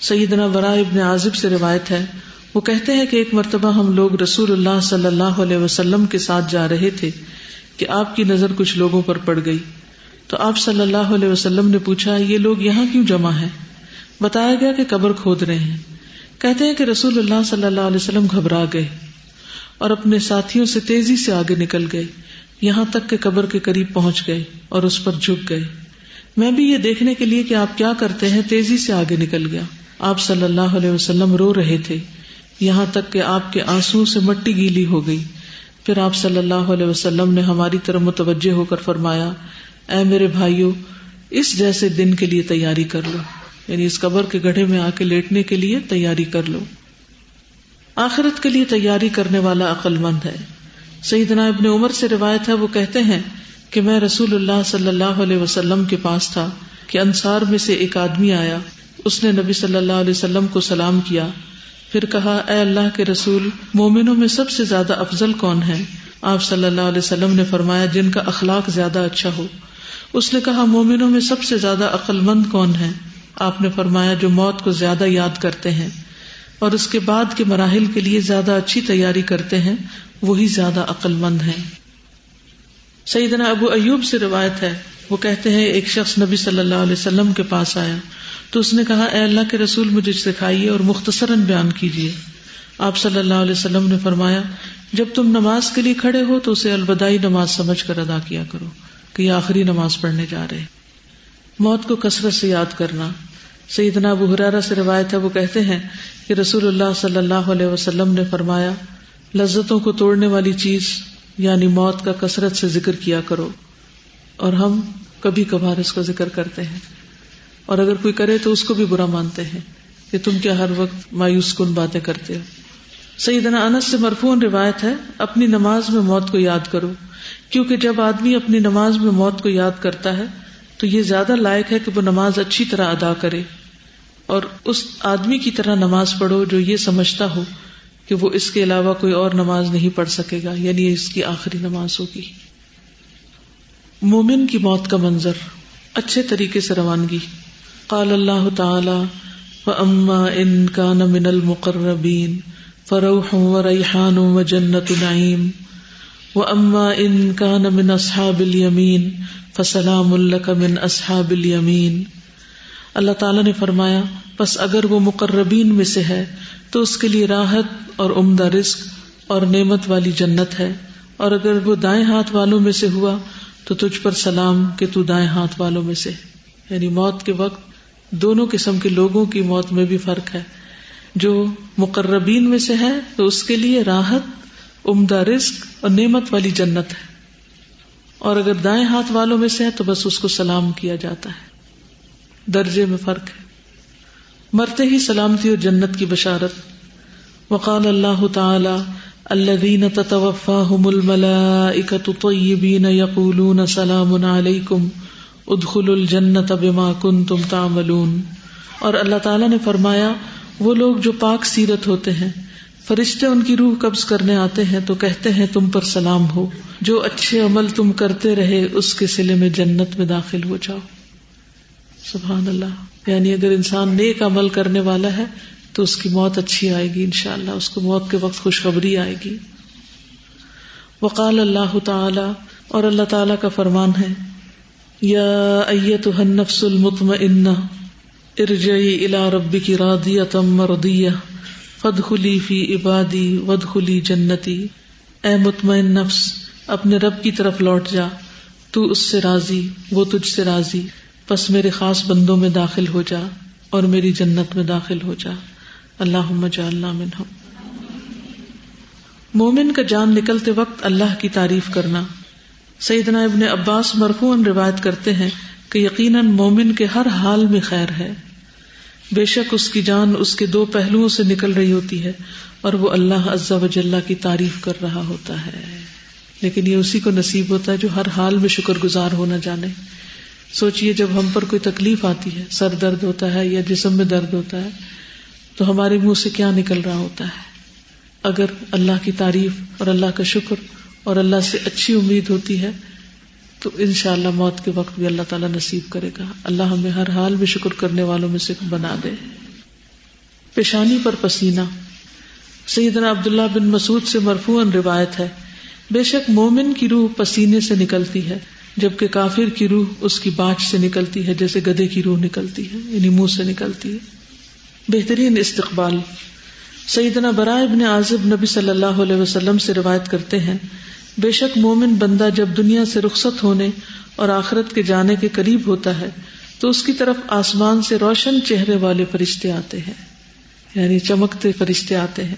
سیدنا برا ابن عازب سے روایت ہے۔ وہ کہتے ہیں کہ ایک مرتبہ ہم لوگ رسول اللہ صلی اللہ علیہ وسلم کے ساتھ جا رہے تھے کہ آپ کی نظر کچھ لوگوں پر پڑ گئی۔ تو آپ صلی اللہ علیہ وسلم نے پوچھا، یہ لوگ یہاں کیوں جمع ہے بتایا گیا کہ قبر کھود رہے ہیں۔ کہتے ہیں کہ رسول اللہ صلی اللہ علیہ وسلم گھبرا گئے اور اپنے ساتھیوں سے تیزی سے آگے نکل گئے۔ یہاں تک کہ قبر کے قریب پہنچ گئے اور اس پر جھک گئے۔ میں بھی یہ دیکھنے کے لیے کہ آپ کیا کرتے ہیں، تیزی سے آگے نکل گیا۔ آپ صلی اللہ علیہ وسلم رو رہے تھے۔ یہاں تک کہ آپ کے آنسو سے مٹی گیلی ہو گئی۔ پھر آپ صلی اللہ علیہ وسلم نے ہماری طرف متوجہ ہو کر فرمایا، اے میرے بھائیوں اس جیسے دن کے لیے تیاری کر لو۔ یعنی اس قبر کے گڑھے میں آ کے لیٹنے کے لیے تیاری کر لو۔ آخرت کے لیے تیاری کرنے والا عقل مند ہے۔ سیدنا ابن عمر سے روایت ہے، وہ کہتے ہیں کہ میں رسول اللہ صلی اللہ علیہ وسلم کے پاس تھا کہ انصار میں سے ایک آدمی آیا، اس نے نبی صلی اللہ علیہ وسلم کو سلام کیا، پھر کہا، اے اللہ کے رسول، مومنوں میں سب سے زیادہ افضل کون ہے آپ صلی اللہ علیہ وسلم نے فرمایا، جن کا اخلاق زیادہ اچھا ہو۔ اس نے کہا، مومنوں میں سب سے زیادہ عقل مند کون ہے آپ نے فرمایا، جو موت کو زیادہ یاد کرتے ہیں اور اس کے بعد کے مراحل کے لیے زیادہ اچھی تیاری کرتے ہیں، وہی زیادہ عقل مند ہے سیدنا ابو ایوب سے روایت ہے، وہ کہتے ہیں، ایک شخص نبی صلی اللہ علیہ وسلم کے پاس آیا۔ تو اس نے کہا، اے اللہ کے رسول، مجھے سکھائیے اور مختصراً بیان کیجیے۔ آپ صلی اللہ علیہ وسلم نے فرمایا، جب تم نماز کے لیے کھڑے ہو تو اسے الوداعی نماز سمجھ کر ادا کیا کرو، کہ یہ آخری نماز پڑھنے جا رہے۔ موت کو کثرت سے یاد کرنا۔ سیدنا ابو حرارا سے روایت ہے، وہ کہتے ہیں کہ رسول اللہ صلی اللہ علیہ وسلم نے فرمایا، لذتوں کو توڑنے والی چیز یعنی موت کا کثرت سے ذکر کیا کرو اور ہم کبھی کبھار اس کا ذکر کرتے ہیں اور اگر کوئی کرے تو اس کو بھی برا مانتے ہیں کہ تم کیا ہر وقت مایوس کن باتیں کرتے ہو۔ سیدنا انس سے مرفون روایت ہے، اپنی نماز میں موت کو یاد کرو، کیونکہ جب آدمی اپنی نماز میں موت کو یاد کرتا ہے تو یہ زیادہ لائق ہے کہ وہ نماز اچھی طرح ادا کرے اور اس آدمی کی طرح نماز پڑھو جو یہ سمجھتا ہو کہ وہ اس کے علاوہ کوئی اور نماز نہیں پڑھ سکے گا یعنی اس کی آخری نماز ہوگی۔ مومن کی موت کا منظر، اچھے طریقے سے روانگی۔ قال اللہ تعالی و اما ان کا من المقربین فروح و ریحان و جنت نعیم و اما ان کا من اصحاب الیمین فسلام الک من اصحاب الیمین اللہ تعالیٰ نے فرمایا بس اگر وہ مقربین میں سے ہے، تو اس کے لیے راحت اور عمدہ رزق اور نعمت والی جنت ہے۔ اور اگر وہ دائیں ہاتھ والوں میں سے ہوا، تو تجھ پر سلام کہ تو دائیں ہاتھ والوں میں سے۔ یعنی موت کے وقت دونوں قسم کے لوگوں کی موت میں بھی فرق ہے۔ جو مقربین میں سے ہے، تو اس کے لیے راحت، عمدہ رزق اور نعمت والی جنت ہے۔ اور اگر دائیں ہاتھ والوں میں سے ہے، تو بس اس کو سلام کیا جاتا ہے۔ درجے میں فرق ہے۔ مرتے ہی سلامتی اور جنت کی بشارت۔ وقال اللہ تعالی الذين تتوفاهم الملائكة طيبين يقولون سلام عليكم ادخلوا الجنة بما كنتم تعملون۔ اور اللہ تعالیٰ نے فرمایا، وہ لوگ جو پاک سیرت ہوتے ہیں، فرشتے ان کی روح قبض کرنے آتے ہیں تو کہتے ہیں، تم پر سلام ہو۔ جو اچھے عمل تم کرتے رہے، اس کے سلے میں جنت میں داخل ہو جاؤ۔ سبحان اللہ۔ یعنی اگر انسان نیک عمل کرنے والا ہے، تو اس کی موت اچھی آئے گی ان شاء اللہ اس کو موت کے وقت خوشخبری آئے گی۔ وقال اللہ تعالی، اور اللہ تعالی کا فرمان ہے، یا ایت النفس المطمئنہ، ارجعی الى ربک راضیۃ مرضیہ، فادخلی فی عبادی، وادخلی جنتی۔ اے مطمئن نفس، اپنے رب کی طرف لوٹ جا، تو اس سے راضی، وہ تجھ سے راضی۔ بس میرے خاص بندوں میں داخل ہو جا اور میری جنت میں داخل ہو جا۔ اللہ منہم۔ مومن کا جان نکلتے وقت اللہ کی تعریف کرنا۔ سیدنا ابن عباس مرفون روایت کرتے ہیں کہ یقیناً مومن کے ہر حال میں خیر ہے۔ بے شک اس کی جان اس کے دو پہلوؤں سے نکل رہی ہوتی ہے اور وہ اللہ عزا وجاللہ کی تعریف کر رہا ہوتا ہے۔ لیکن یہ اسی کو نصیب ہوتا ہے جو ہر حال میں شکر گزار ہونا جانے۔ سوچئے جب ہم پر کوئی تکلیف آتی ہے، سر درد ہوتا ہے یا جسم میں درد ہوتا ہے، تو ہمارے منہ سے کیا نکل رہا ہوتا ہے؟ اگر اللہ کی تعریف اور اللہ کا شکر اور اللہ سے اچھی امید ہوتی ہے، تو ان شاء اللہ موت کے وقت بھی اللہ تعالیٰ نصیب کرے گا۔ اللہ ہمیں ہر حال میں شکر کرنے والوں میں سے بنا دے۔ پیشانی پر پسینہ۔ سیدنا عبداللہ بن مسعود سے مرفوع روایت ہے، بے شک مومن کی روح پسینے سے نکلتی ہے۔ جبکہ کافر کی روح اس کی باچ سے نکلتی ہے، جیسے گدے کی روح نکلتی ہے یعنی منہ سے نکلتی ہے۔ بہترین استقبال۔ سیدنا برائے ابن عازب نبی صلی اللہ علیہ وسلم سے روایت کرتے ہیں، بے شک مومن بندہ جب دنیا سے رخصت ہونے اور آخرت کے جانے کے قریب ہوتا ہے، تو اس کی طرف آسمان سے روشن چہرے والے فرشتے آتے ہیں۔ یعنی چمکتے فرشتے آتے ہیں۔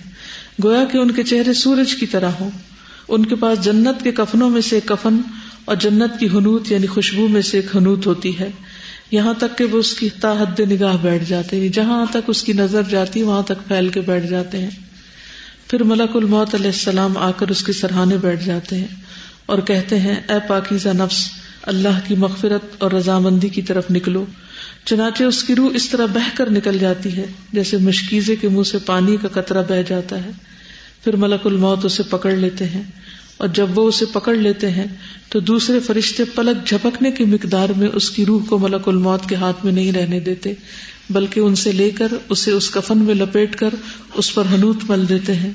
گویا کہ ان کے چہرے سورج کی طرح ہوں۔ ان کے پاس جنت کے کفنوں میں سے کفن اور جنت کی حنوت یعنی خوشبو میں سے ایک حنوت ہوتی ہے۔ یہاں تک کہ وہ اس کی تاحد نگاہ بیٹھ جاتے ہیں۔ جہاں تک اس کی نظر جاتی وہاں تک پھیل کے بیٹھ جاتے ہیں۔ پھر ملک الموت علیہ السلام آ کر اس کے سرحانے بیٹھ جاتے ہیں اور کہتے ہیں، اے پاکیزہ نفس، اللہ کی مغفرت اور رضامندی کی طرف نکلو۔ چنانچہ اس کی روح اس طرح بہ کر نکل جاتی ہے، جیسے مشکیزے کے منہ سے پانی کا قطرہ بہ جاتا ہے۔ پھر ملک الموت اسے پکڑ لیتے ہیں۔ اور جب وہ اسے پکڑ لیتے ہیں تو دوسرے فرشتے پلک جھپکنے کی مقدار میں اس کی روح کو ملک الموت کے ہاتھ میں نہیں رہنے دیتے، بلکہ ان سے لے کر اسے اس کفن میں لپیٹ کر اس پر حنوت مل دیتے ہیں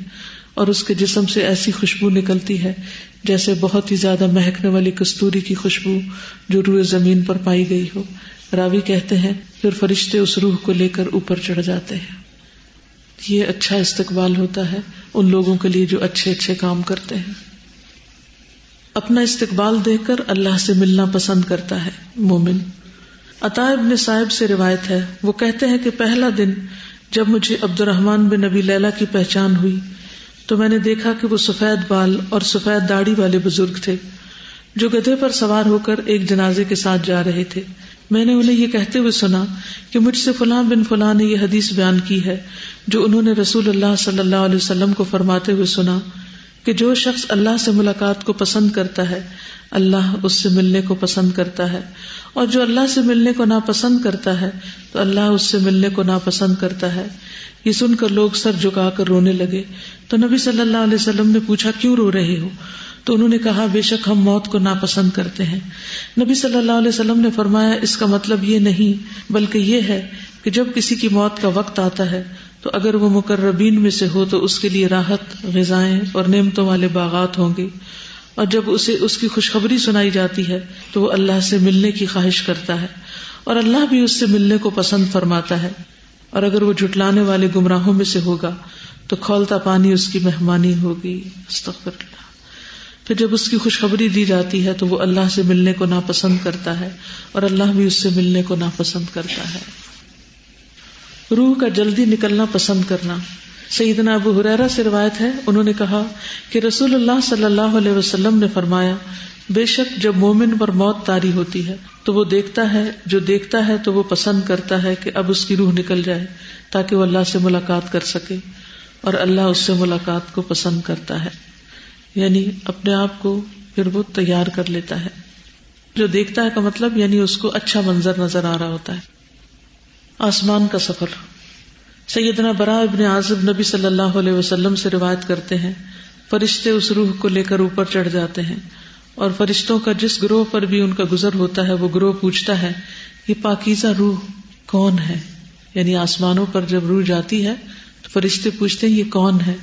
اور اس کے جسم سے ایسی خوشبو نکلتی ہے جیسے بہت ہی زیادہ مہکنے والی کستوری کی خوشبو جو روئے زمین پر پائی گئی ہو۔ راوی کہتے ہیں، پھر فرشتے اس روح کو لے کر اوپر چڑھ جاتے ہیں۔ یہ اچھا استقبال ہوتا ہے ان لوگوں کے لیے جو اچھے اچھے کام کرتے ہیں۔ اپنا استقبال دیکھ کر اللہ سے ملنا پسند کرتا ہے۔ مومن۔ عطا ابن صاحب سے روایت ہے۔ وہ کہتے ہیں کہ پہلا دن جب مجھے عبد الرحمان بن نبی لیلا کی پہچان ہوئی تو میں نے دیکھا کہ وہ سفید بال اور سفید داڑھی والے بزرگ تھے جو گدھے پر سوار ہو کر ایک جنازے کے ساتھ جا رہے تھے۔ میں نے انہیں یہ کہتے ہوئے سنا کہ مجھ سے فلاں بن فلاں نے یہ حدیث بیان کی ہے جو انہوں نے رسول اللہ صلی اللہ علیہ وسلم کو فرماتے ہوئے سنا۔ کہ جو شخص اللہ سے ملاقات کو پسند کرتا ہے، اللہ اس سے ملنے کو پسند کرتا ہے۔ اور جو اللہ سے ملنے کو ناپسند کرتا ہے، تو اللہ اس سے ملنے کو ناپسند کرتا ہے۔ یہ سن کر لوگ سر جھکا کر رونے لگے۔ تو نبی صلی اللہ علیہ وسلم نے پوچھا، کیوں رو رہے ہو؟ تو انہوں نے کہا، بے شک ہم موت کو ناپسند کرتے ہیں۔ نبی صلی اللہ علیہ وسلم نے فرمایا، اس کا مطلب یہ نہیں، بلکہ یہ ہے کہ جب کسی کی موت کا وقت آتا ہے تو اگر وہ مقربین میں سے ہو تو اس کے لیے راحت، غذائیں اور نعمتوں والے باغات ہوں گے۔ اور جب اسے، اس کی خوشخبری سنائی جاتی ہے تو وہ اللہ سے ملنے کی خواہش کرتا ہے اور اللہ بھی اس سے ملنے کو پسند فرماتا ہے۔ اور اگر وہ جٹلانے والے گمراہوں میں سے ہوگا تو کھولتا پانی اس کی مہمانی ہوگی۔ اللہ پھر جب اس کی خوشخبری دی جاتی ہے تو وہ اللہ سے ملنے کو ناپسند کرتا ہے اور اللہ بھی اس سے ملنے کو ناپسند کرتا ہے۔ روح کا جلدی نکلنا پسند کرنا۔ سیدنا ابو حریرا سے روایت ہے، انہوں نے کہا کہ رسول اللہ صلی اللہ علیہ وسلم نے فرمایا، بے شک جب مومن پر موت تاری ہوتی ہے، تو وہ دیکھتا ہے، جو دیکھتا ہے تو وہ پسند کرتا ہے کہ اب اس کی روح نکل جائے، تاکہ وہ اللہ سے ملاقات کر سکے اور اللہ اس سے ملاقات کو پسند کرتا ہے۔ یعنی اپنے آپ کو پھر وہ تیار کر لیتا ہے۔ جو دیکھتا ہے کا مطلب یعنی اس کو اچھا منظر نظر آ رہا ہوتا ہے۔ آسمان کا سفر۔ سیدنا برا ابن عازب نبی صلی اللہ علیہ وسلم سے روایت کرتے ہیں، فرشتے اس روح کو لے کر اوپر چڑھ جاتے ہیں اور فرشتوں کا جس گروہ پر بھی ان کا گزر ہوتا ہے، وہ گروہ پوچھتا ہے، یہ پاکیزہ روح کون ہے؟ یعنی آسمانوں پر جب روح جاتی ہے، تو فرشتے پوچھتے ہیں، یہ کون ہے؟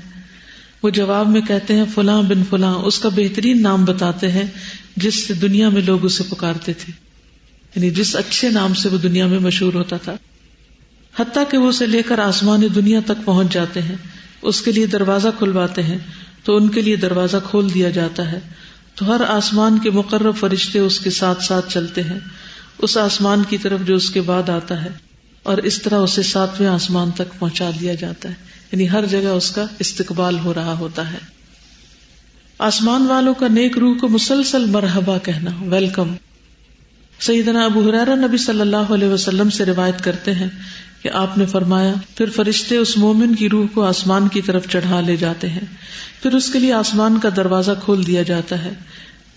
وہ جواب میں کہتے ہیں، فلاں بن فلاں، اس کا بہترین نام بتاتے ہیں جس سے دنیا میں لوگ اسے پکارتے تھے۔ یعنی جس اچھے نام سے وہ دنیا میں مشہور ہوتا تھا۔ حتیٰ کہ وہ اسے لے کر آسمان دنیا تک پہنچ جاتے ہیں، اس کے لیے دروازہ کھلواتے ہیں، تو ان کے لیے دروازہ کھول دیا جاتا ہے۔ تو ہر آسمان کے مقرر فرشتے اس کے ساتھ ساتھ چلتے ہیں۔ اس آسمان کی طرف جو اس کے بعد آتا ہے، اور اس طرح اسے ساتویں آسمان تک پہنچا دیا جاتا ہے۔ یعنی ہر جگہ اس کا استقبال ہو رہا ہوتا ہے۔ آسمان والوں کا نیک روح کو مسلسل مرحبا کہنا، ویلکم۔ سیدنا ابو حرارا نبی صلی اللہ علیہ وسلم سے روایت کرتے ہیں کہ آپ نے فرمایا، پھر فرشتے اس مومن کی روح کو آسمان کی طرف چڑھا لے جاتے ہیں۔ پھر اس کے لیے آسمان کا دروازہ کھول دیا جاتا ہے۔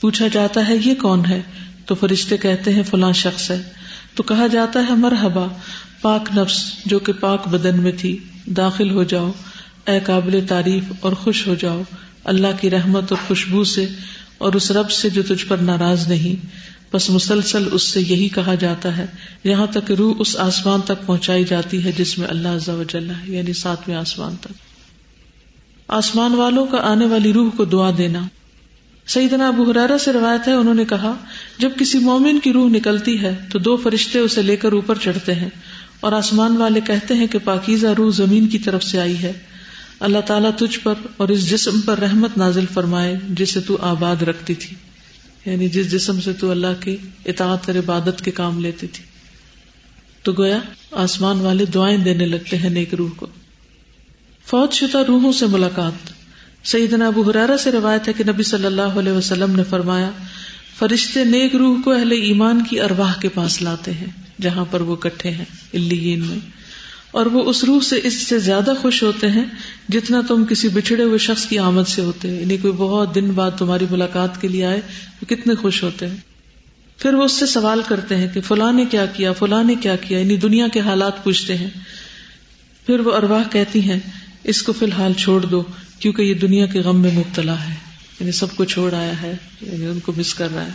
پوچھا جاتا ہے، یہ کون ہے؟ تو فرشتے کہتے ہیں، فلاں شخص ہے۔ تو کہا جاتا ہے، مرحبا، پاک نفس جو کہ پاک بدن میں تھی، داخل ہو جاؤ، اے قابل تعریف اور خوش ہو جاؤ۔ اللہ کی رحمت اور خوشبو سے اور اس رب سے جو تجھ پر ناراض نہیں۔ بس مسلسل اس سے یہی کہا جاتا ہے، یہاں تک روح اس آسمان تک پہنچائی جاتی ہے جس میں اللہ عز و جل ہے یعنی ساتویں آسمان تک۔ آسمان والوں کا آنے والی روح کو دعا دینا۔ سیدنا ابو حرارا سے روایت ہے، انہوں نے کہا، جب کسی مومن کی روح نکلتی ہے تو دو فرشتے اسے لے کر اوپر چڑھتے ہیں اور آسمان والے کہتے ہیں کہ پاکیزہ روح زمین کی طرف سے آئی ہے۔ اللہ تعالیٰ تجھ پر اور اس جسم پر رحمت نازل فرمائے، جسے تو آباد رکھتی تھی۔ یعنی جس جسم سے تو اللہ کی اطاعت اور عبادت کے کام لیتی تھی۔ تو گویا آسمان والے دعائیں دینے لگتے ہیں نیک روح کو۔ فوج شدہ روحوں سے ملاقات۔ سیدنا ابو حرارا سے روایت ہے کہ نبی صلی اللہ علیہ وسلم نے فرمایا، فرشتے نیک روح کو اہل ایمان کی ارواح کے پاس لاتے ہیں، جہاں پر وہ کٹھے ہیں میں۔ اور وہ اس روح سے اس سے زیادہ خوش ہوتے ہیں جتنا تم کسی بچھڑے ہوئے شخص کی آمد سے ہوتے ہیں۔ یعنی کوئی بہت دن بعد تمہاری ملاقات کے لیے آئے تو کتنے خوش ہوتے ہیں۔ پھر وہ اس سے سوال کرتے ہیں کہ فلاں نے کیا کیا، فلاں نے کیا کیا؟ یعنی دنیا کے حالات پوچھتے ہیں۔ پھر وہ ارواح کہتی ہیں، اس کو فی الحال چھوڑ دو، کیونکہ یہ دنیا کے غم میں مبتلا ہے۔ یعنی سب کو چھوڑ آیا ہے یعنی ان کو مس کر رہا ہے۔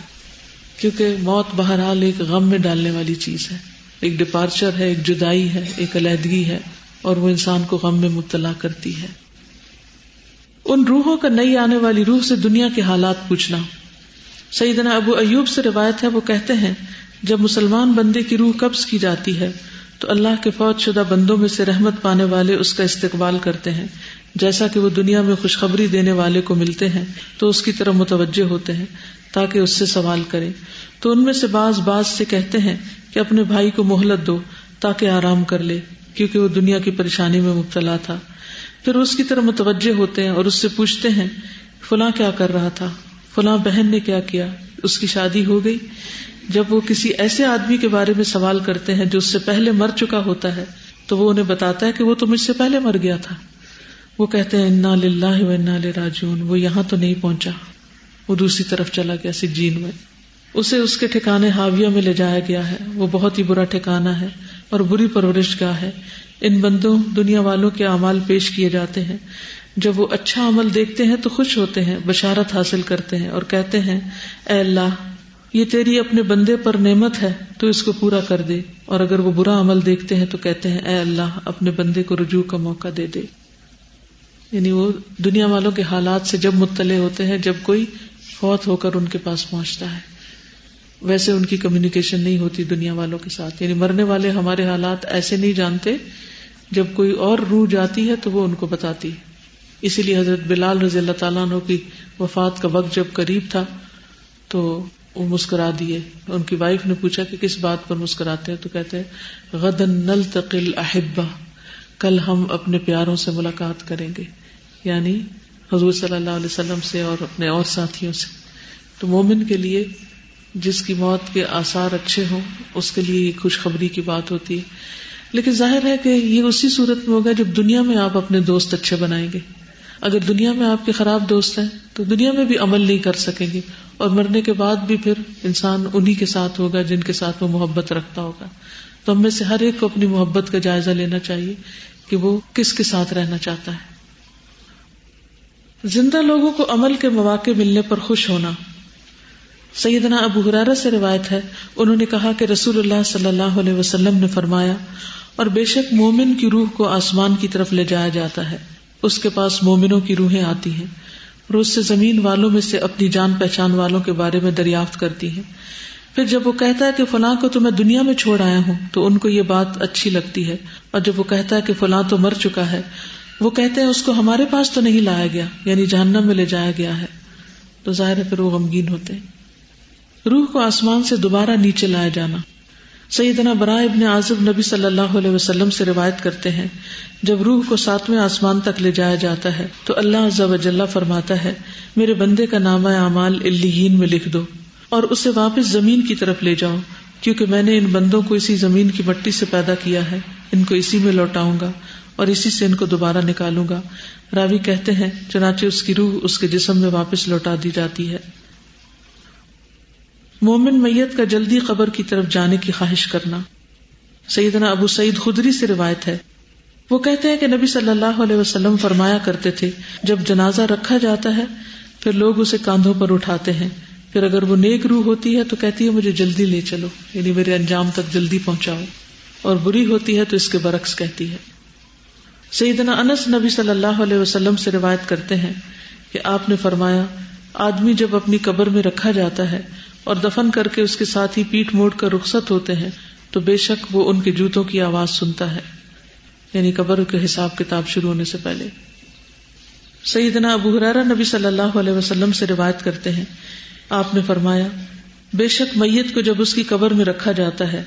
کیونکہ موت بہرحال ایک غم میں ڈالنے والی چیز ہے۔ ایک ڈپارچر ہے، ایک جدائی ہے، ایک علیحدگی ہے، اور وہ انسان کو غم میں مبتلا کرتی ہے۔ ان روحوں کا نئی آنے والی روح سے دنیا کے حالات پوچھنا۔ سیدنا ابو ایوب سے روایت ہے، وہ کہتے ہیں، جب مسلمان بندے کی روح قبض کی جاتی ہے، تو اللہ کے فوج شدہ بندوں میں سے رحمت پانے والے اس کا استقبال کرتے ہیں۔ جیسا کہ وہ دنیا میں خوشخبری دینے والے کو ملتے ہیں، تو اس کی طرف متوجہ ہوتے ہیں، تاکہ اس سے سوال کرے تو ان میں سے بعض بعض سے کہتے ہیں کہ اپنے بھائی کو مہلت دو تاکہ آرام کر لے، کیونکہ وہ دنیا کی پریشانی میں مبتلا تھا۔ پھر اس کی طرف متوجہ ہوتے ہیں اور اس سے پوچھتے ہیں، فلاں کیا کر رہا تھا؟ فلاں بہن نے کیا کیا؟ اس کی شادی ہو گئی؟ جب وہ کسی ایسے آدمی کے بارے میں سوال کرتے ہیں جو اس سے پہلے مر چکا ہوتا ہے، تو وہ انہیں بتاتا ہے کہ وہ تو مجھ سے پہلے مر گیا تھا۔ وہ کہتے ہیں، انا للہ و انا راجون وہ یہاں تو نہیں پہنچا، وہ دوسری طرف چلا گیا، سجین میں۔ اسے اس کے ٹھکانے حاویہ میں لے جایا گیا ہے۔ وہ بہت ہی برا ٹھکانا ہے اور بری پرورش گاہ ہے۔ ان بندوں دنیا والوں کے اعمال پیش کیے جاتے ہیں۔ جب وہ اچھا عمل دیکھتے ہیں تو خوش ہوتے ہیں، بشارت حاصل کرتے ہیں اور کہتے ہیں، اے اللہ، یہ تیری اپنے بندے پر نعمت ہے، تو اس کو پورا کر دے۔ اور اگر وہ برا عمل دیکھتے ہیں تو کہتے ہیں، اے اللہ، اپنے بندے کو رجوع کا موقع دے دے۔ یعنی وہ دنیا والوں کے حالات سے جب مطلع ہوتے ہیں، جب کوئی فوت ہو کر ان کے پاس پہنچتا ہے۔ ویسے ان کی کمیونیکیشن نہیں ہوتی دنیا والوں کے ساتھ۔ یعنی مرنے والے ہمارے حالات ایسے نہیں جانتے۔ جب کوئی اور روح جاتی ہے تو وہ ان کو بتاتی ہے۔ اسی لیے حضرت بلال رضی اللہ تعالیٰ عنہ کی وفات کا وقت جب قریب تھا تو وہ مسکرا دیے۔ ان کی وائف نے پوچھا کہ کس بات پر مسکراتے ہیں؟ تو کہتے ہیں غدن نل تقل احبا کل ہم اپنے پیاروں سے ملاقات کریں گے۔ یعنی حضور صلی اللہ علیہ وسلم سے اور اپنے اور ساتھیوں سے۔ تو مومن کے لیے جس کی موت کے آثار اچھے ہوں، اس کے لیے خوشخبری کی بات ہوتی ہے۔ لیکن ظاہر ہے کہ یہ اسی صورت میں ہوگا جب دنیا میں آپ اپنے دوست اچھے بنائیں گے۔ اگر دنیا میں آپ کے خراب دوست ہیں، تو دنیا میں بھی عمل نہیں کر سکیں گے۔ اور مرنے کے بعد بھی پھر انسان انہی کے ساتھ ہوگا جن کے ساتھ وہ محبت رکھتا ہوگا۔ تو ہم میں سے ہر ایک کو اپنی محبت کا جائزہ لینا چاہیے کہ وہ کس کے ساتھ رہنا چاہتا ہے۔ زندہ لوگوں کو عمل کے مواقع ملنے پر خوش ہونا سیدنا ابو حرارہ سے روایت ہے، انہوں نے کہا کہ رسول اللہ صلی اللہ علیہ وسلم نے فرمایا، اور بے شک مومن کی روح کو آسمان کی طرف لے جایا جاتا ہے، اس کے پاس مومنوں کی روحیں آتی ہیں۔ روز سے زمین والوں میں سے اپنی جان پہچان والوں کے بارے میں دریافت کرتی ہیں۔ پھر جب وہ کہتا ہے کہ فلاں کو تو میں دنیا میں چھوڑ آیا ہوں، تو ان کو یہ بات اچھی لگتی ہے۔ اور جب وہ کہتا ہے کہ فلاں تو مر چکا ہے، وہ کہتے ہیں اس کو ہمارے پاس تو نہیں لایا گیا یعنی جہنم میں لے جایا گیا ہے۔ تو ظاہر ہے پھر وہ غمگین ہوتے ہیں۔ روح کو آسمان سے دوبارہ نیچے لایا جانا۔ سیدنا برائے ابن آزب نبی صلی اللہ علیہ وسلم سے روایت کرتے ہیں، جب روح کو ساتویں آسمان تک لے جایا جاتا ہے، تو اللہ عزب اجلّہ فرماتا ہے، میرے بندے کا نام اعمال الین میں لکھ دو۔ اور اسے واپس زمین کی طرف لے جاؤ، کیونکہ میں نے ان بندوں کو اسی زمین کی مٹی سے پیدا کیا ہے، ان کو اسی میں لوٹاؤں گا اور اسی سے ان کو دوبارہ نکالوں گا۔ راوی کہتے ہیں، چنانچہ اس کی روح اس کے جسم میں واپس لوٹا دی جاتی ہے۔ مومن میت کا جلدی قبر کی طرف جانے کی خواہش کرنا۔ سیدنا ابو سعید خدری سے روایت ہے۔ وہ کہتے ہیں کہ نبی صلی اللہ علیہ وسلم فرمایا کرتے تھے، جب جنازہ رکھا جاتا ہے، پھر لوگ اسے کاندھوں پر اٹھاتے ہیں۔ پھر اگر وہ نیک روح ہوتی ہے تو کہتی ہے، مجھے جلدی لے چلو یعنی میرے انجام تک جلدی پہنچاؤ۔ اور بری ہوتی ہے تو اس کے برعکس کہتی ہے۔ سیدنا انس نبی صلی اللہ علیہ وسلم سے روایت کرتے ہیں کہ آپ نے فرمایا، آدمی جب اپنی قبر میں رکھا جاتا ہے اور دفن کر کے اس کے ساتھ ہی پیٹ موڑ کر رخصت ہوتے ہیں، تو بے شک وہ ان کے جوتوں کی آواز سنتا ہے۔ یعنی قبر کے حساب کتاب شروع ہونے سے پہلے۔ سیدنا ابو حرارا نبی صلی اللہ علیہ وسلم سے روایت کرتے ہیں، آپ نے فرمایا، بے شک میت کو جب اس کی قبر میں رکھا جاتا ہے،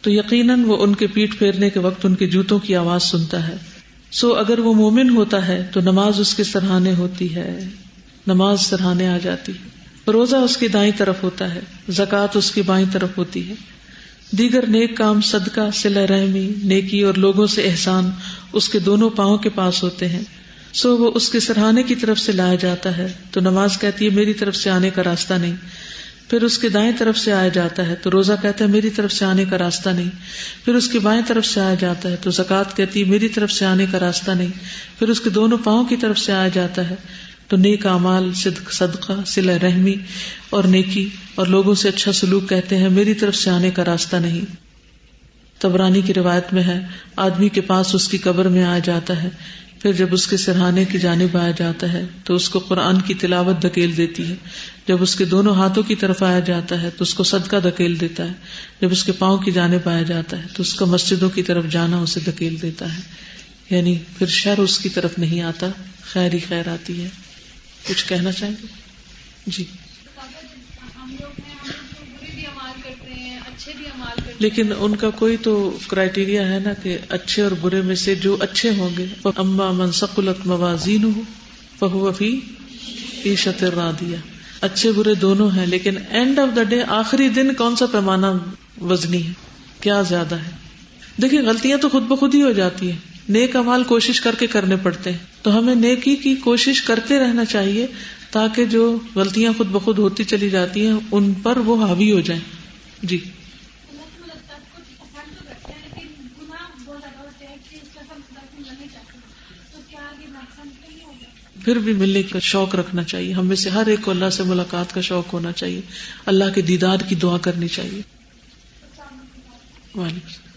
تو یقیناً وہ ان کے پیٹ پھیرنے کے وقت ان کے جوتوں کی آواز سنتا ہے۔ سو اگر وہ مومن ہوتا ہے، تو نماز اس کے سرحانے ہوتی ہے۔ نماز سرحانے آ جاتی۔ روزہ اس کی دائیں طرف ہوتا ہے، زکوٰۃ اس کی بائیں طرف ہوتی ہے۔ دیگر نیک کام صدقہ سلا رحمی، نیکی اور لوگوں سے احسان اس کے دونوں پاؤں کے پاس ہوتے ہیں۔ سو وہ اس کے سرحانے کی طرف سے لایا جاتا ہے۔ تو نماز کہتی ہے، میری طرف سے آنے کا راستہ نہیں۔ پھر اس کے دائیں طرف سے آیا جاتا ہے۔ تو روزہ کہتا ہے، میری طرف سے آنے کا راستہ نہیں۔ پھر اس کی بائیں طرف سے آیا جاتا ہے۔ تو زکوٰۃ کہتی ہے، میری طرف سے آنے کا راستہ نہیں۔ پھر اس کے دونوں پاؤں کی طرف سے آیا جاتا ہے۔ تو نیک امال صدق، صدقہ سلا رحمی اور نیکی اور لوگوں سے اچھا سلوک کہتے ہیں، میری طرف سے آنے کا راستہ نہیں۔ تبرانی کی روایت میں ہے، آدمی کے پاس اس کی قبر میں آ جاتا ہے، پھر جب اس کے سرہانے کی جانب آیا جاتا ہے، تو اس کو قرآن کی تلاوت دھکیل دیتی ہے۔ جب اس کے دونوں ہاتھوں کی طرف آیا جاتا ہے، تو اس کو صدقہ دھکیل دیتا ہے۔ جب اس کے پاؤں کی جانب آیا جاتا ہے، تو اس کا مسجدوں کی طرف جانا اسے دھکیل دیتا ہے۔ یعنی پھر شر اس کی طرف نہیں آتا، خیر ہی خیر آتی ہے۔ کچھ کہنا چاہیں گے جی۔ لیکن ان کا کوئی تو کرائٹیریا ہے نا کہ اچھے اور برے میں سے جو اچھے ہوں گے۔ اما منسقلت موازین ہو بہو فی عیشت دیا اچھے برے دونوں ہیں، لیکن اینڈ آف دا ڈے آخری دن کون سا پیمانہ وزنی ہے؟ کیا زیادہ ہے؟ دیکھیے، غلطیاں تو خود بخود ہی ہو جاتی ہیں۔ نیک امال کوشش کر کے کرنے پڑتے ہیں۔ تو ہمیں نیکی کی کوشش کرتے رہنا چاہیے تاکہ جو غلطیاں خود بخود ہوتی چلی جاتی ہیں، ان پر وہ حاوی ہو جائیں۔ جی۔ پھر بھی ملنے کا شوق رکھنا چاہیے۔ ہمیں سے ہر ایک کو اللہ سے ملاقات کا شوق ہونا چاہیے۔ اللہ کے دیدار کی دعا کرنی چاہیے۔ وعلیکم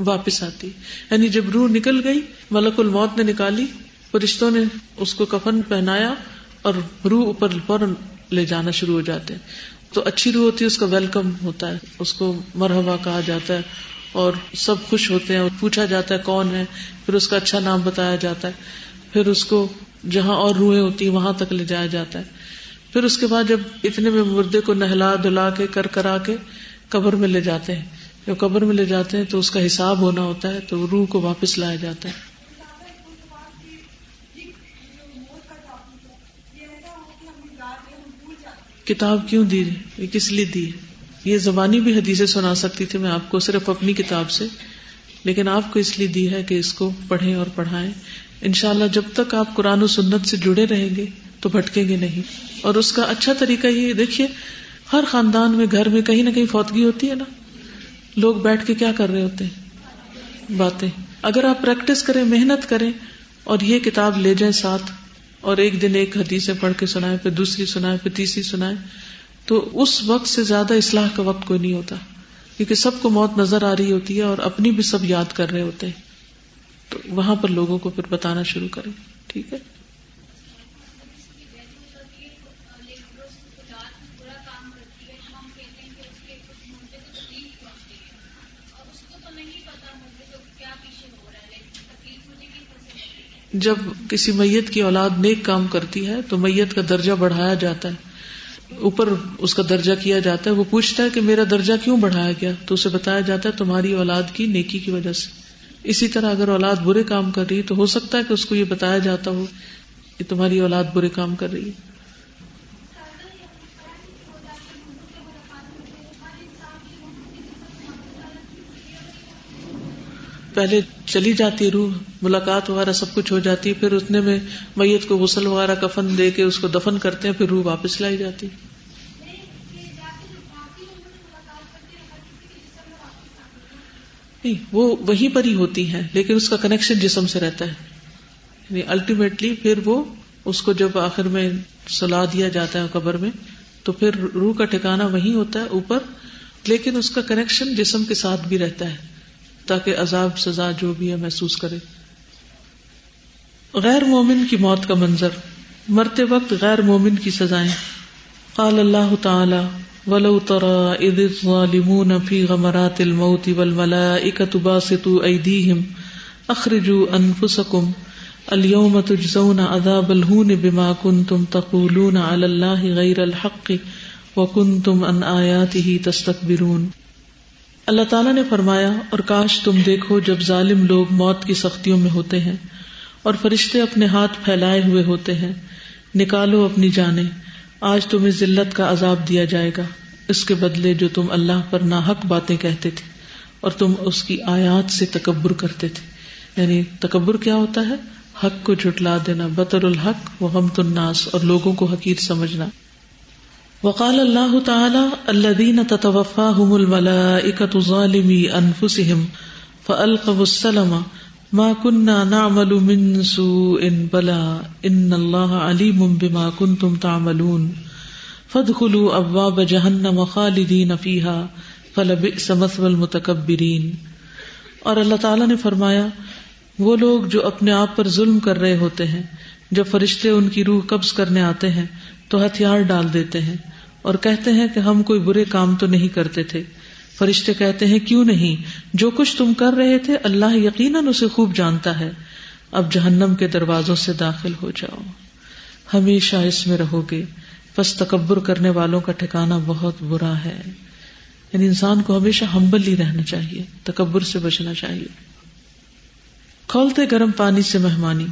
واپس آتی۔ یعنی جب روح نکل گئی، ملک الموت نے نکالی، فرشتوں نے اس کو کفن پہنایا اور روح اوپر فوراً لے جانا شروع ہو جاتے ہیں۔ تو اچھی روح ہوتی ہے، اس کا ویلکم ہوتا ہے، اس کو مرحبا کہا جاتا ہے اور سب خوش ہوتے ہیں اور پوچھا جاتا ہے کون ہے، پھر اس کا اچھا نام بتایا جاتا ہے۔ پھر اس کو جہاں اور روحیں ہوتی ہیں، وہاں تک لے جایا جاتا ہے۔ پھر اس کے بعد جب اتنے میں مردے کو نہلا دھلا کے، کر کرا کے قبر میں لے جاتے ہیں۔ جب قبر میں لے جاتے ہیں تو اس کا حساب ہونا ہوتا ہے تو روح کو واپس لایا جاتا ہے۔ کتاب کیوں دی یہ کس لیے دی یہ زبانی بھی حدیثیں سنا سکتی تھی میں آپ کو صرف اپنی کتاب سے، لیکن آپ کو اس لیے دی ہے کہ اس کو پڑھیں اور پڑھائیں۔ ان شاء اللہ جب تک آپ قرآن و سنت سے جڑے رہیں گے تو بھٹکیں گے نہیں۔ اور اس کا اچھا طریقہ یہ دیکھیے، ہر خاندان میں گھر میں کہیں نہ کہیں فوتگی ہوتی ہے نا۔ لوگ بیٹھ کے کیا کر رہے ہوتے ہیں؟ باتیں۔ اگر آپ پریکٹس کریں، محنت کریں اور یہ کتاب لے جائیں ساتھ اور ایک دن ایک حدیث پڑھ کے سنائے پھر دوسری سنائے پھر تیسری سنائے تو اس وقت سے زیادہ اصلاح کا وقت کوئی نہیں ہوتا۔ کیونکہ سب کو موت نظر آ رہی ہوتی ہے اور اپنی بھی سب یاد کر رہے ہوتے ہیں۔ تو وہاں پر لوگوں کو پھر بتانا شروع کریں۔ ٹھیک ہے؟ جب کسی میت کی اولاد نیک کام کرتی ہے تو میت کا درجہ بڑھایا جاتا ہے۔ اوپر اس کا درجہ کیا جاتا ہے۔ وہ پوچھتا ہے کہ میرا درجہ کیوں بڑھایا گیا؟ تو اسے بتایا جاتا ہے تمہاری اولاد کی نیکی کی وجہ سے۔ اسی طرح اگر اولاد برے کام کر رہی ہے تو ہو سکتا ہے کہ اس کو یہ بتایا جاتا ہو کہ تمہاری اولاد برے کام کر رہی ہے۔ پہلے چلی جاتی روح، ملاقات وغیرہ سب کچھ ہو جاتی پھر اتنے میں میت کو غسل وغیرہ، کفن دے کے اس کو دفن کرتے ہیں، پھر روح واپس لائی جاتی نہیں، وہ وہیں پر ہی ہوتی ہے لیکن اس کا کنیکشن جسم سے رہتا ہے۔ یعنی الٹیمیٹلی پھر وہ اس کو جب آخر میں سلا دیا جاتا ہے قبر میں، تو پھر روح کا ٹھکانا وہی ہوتا ہے، اوپر، لیکن اس کا کنیکشن جسم کے ساتھ بھی رہتا ہے۔ تاکہ عذاب سزا جو بھی ہے محسوس کرے۔ غیر مومن کی موت کا منظر۔ مرتے وقت غیر مومن کی سزائیں۔ قال اللہ تعالی، ولو ترى اذ الظالمون في غمرات الموت والملائكه باسطوا ايديهم اخرجوا انفسكم اليوم تجزون عذاب الهون بما كنتم تقولون على الله غير الحق وكنتم عن آياته تستكبرون اللہ تعالیٰ نے فرمایا، اور کاش تم دیکھو جب ظالم لوگ موت کی سختیوں میں ہوتے ہیں، اور فرشتے اپنے ہاتھ پھیلائے ہوئے ہوتے ہیں۔ نکالو اپنی جانے آج تمہیں ذلت کا عذاب دیا جائے گا۔ اس کے بدلے جو تم اللہ پر ناحق باتیں کہتے تھے، اور تم اس کی آیات سے تکبر کرتے تھے۔ یعنی تکبر کیا ہوتا ہے؟ حق کو جھٹلا دینا، بطر الحق وہ ہم الناس، اور لوگوں کو حقیر سمجھنا۔ وقال اللہ تعالی الذين تتوفاهم الملائكة ظالمي انفسهم فالقوا السلام ما كنا نعمل من سوء بلا ان الله عليم بما كنتم تعملون فادخلوا ابواب جهنم خالدين فيها فلب سمس المتکبرین اور اللہ تعالیٰ نے فرمایا، وہ لوگ جو اپنے آپ پر ظلم کر رہے ہوتے ہیں جب فرشتے ان کی روح قبض کرنے آتے ہیں تو ہتھیار ڈال دیتے ہیں اور کہتے ہیں کہ ہم کوئی برے کام تو نہیں کرتے تھے۔ فرشتے کہتے ہیں، کیوں نہیں؟ جو کچھ تم کر رہے تھے، اللہ یقیناً اسے خوب جانتا ہے۔ اب جہنم کے دروازوں سے داخل ہو جاؤ۔ ہمیشہ اس میں رہو گے۔ بس تکبر کرنے والوں کا ٹھکانا بہت برا ہے۔ یعنی انسان کو ہمیشہ ہمبل ہی رہنا چاہیے، تکبر سے بچنا چاہیے۔ کھولتے گرم پانی سے مہمانی۔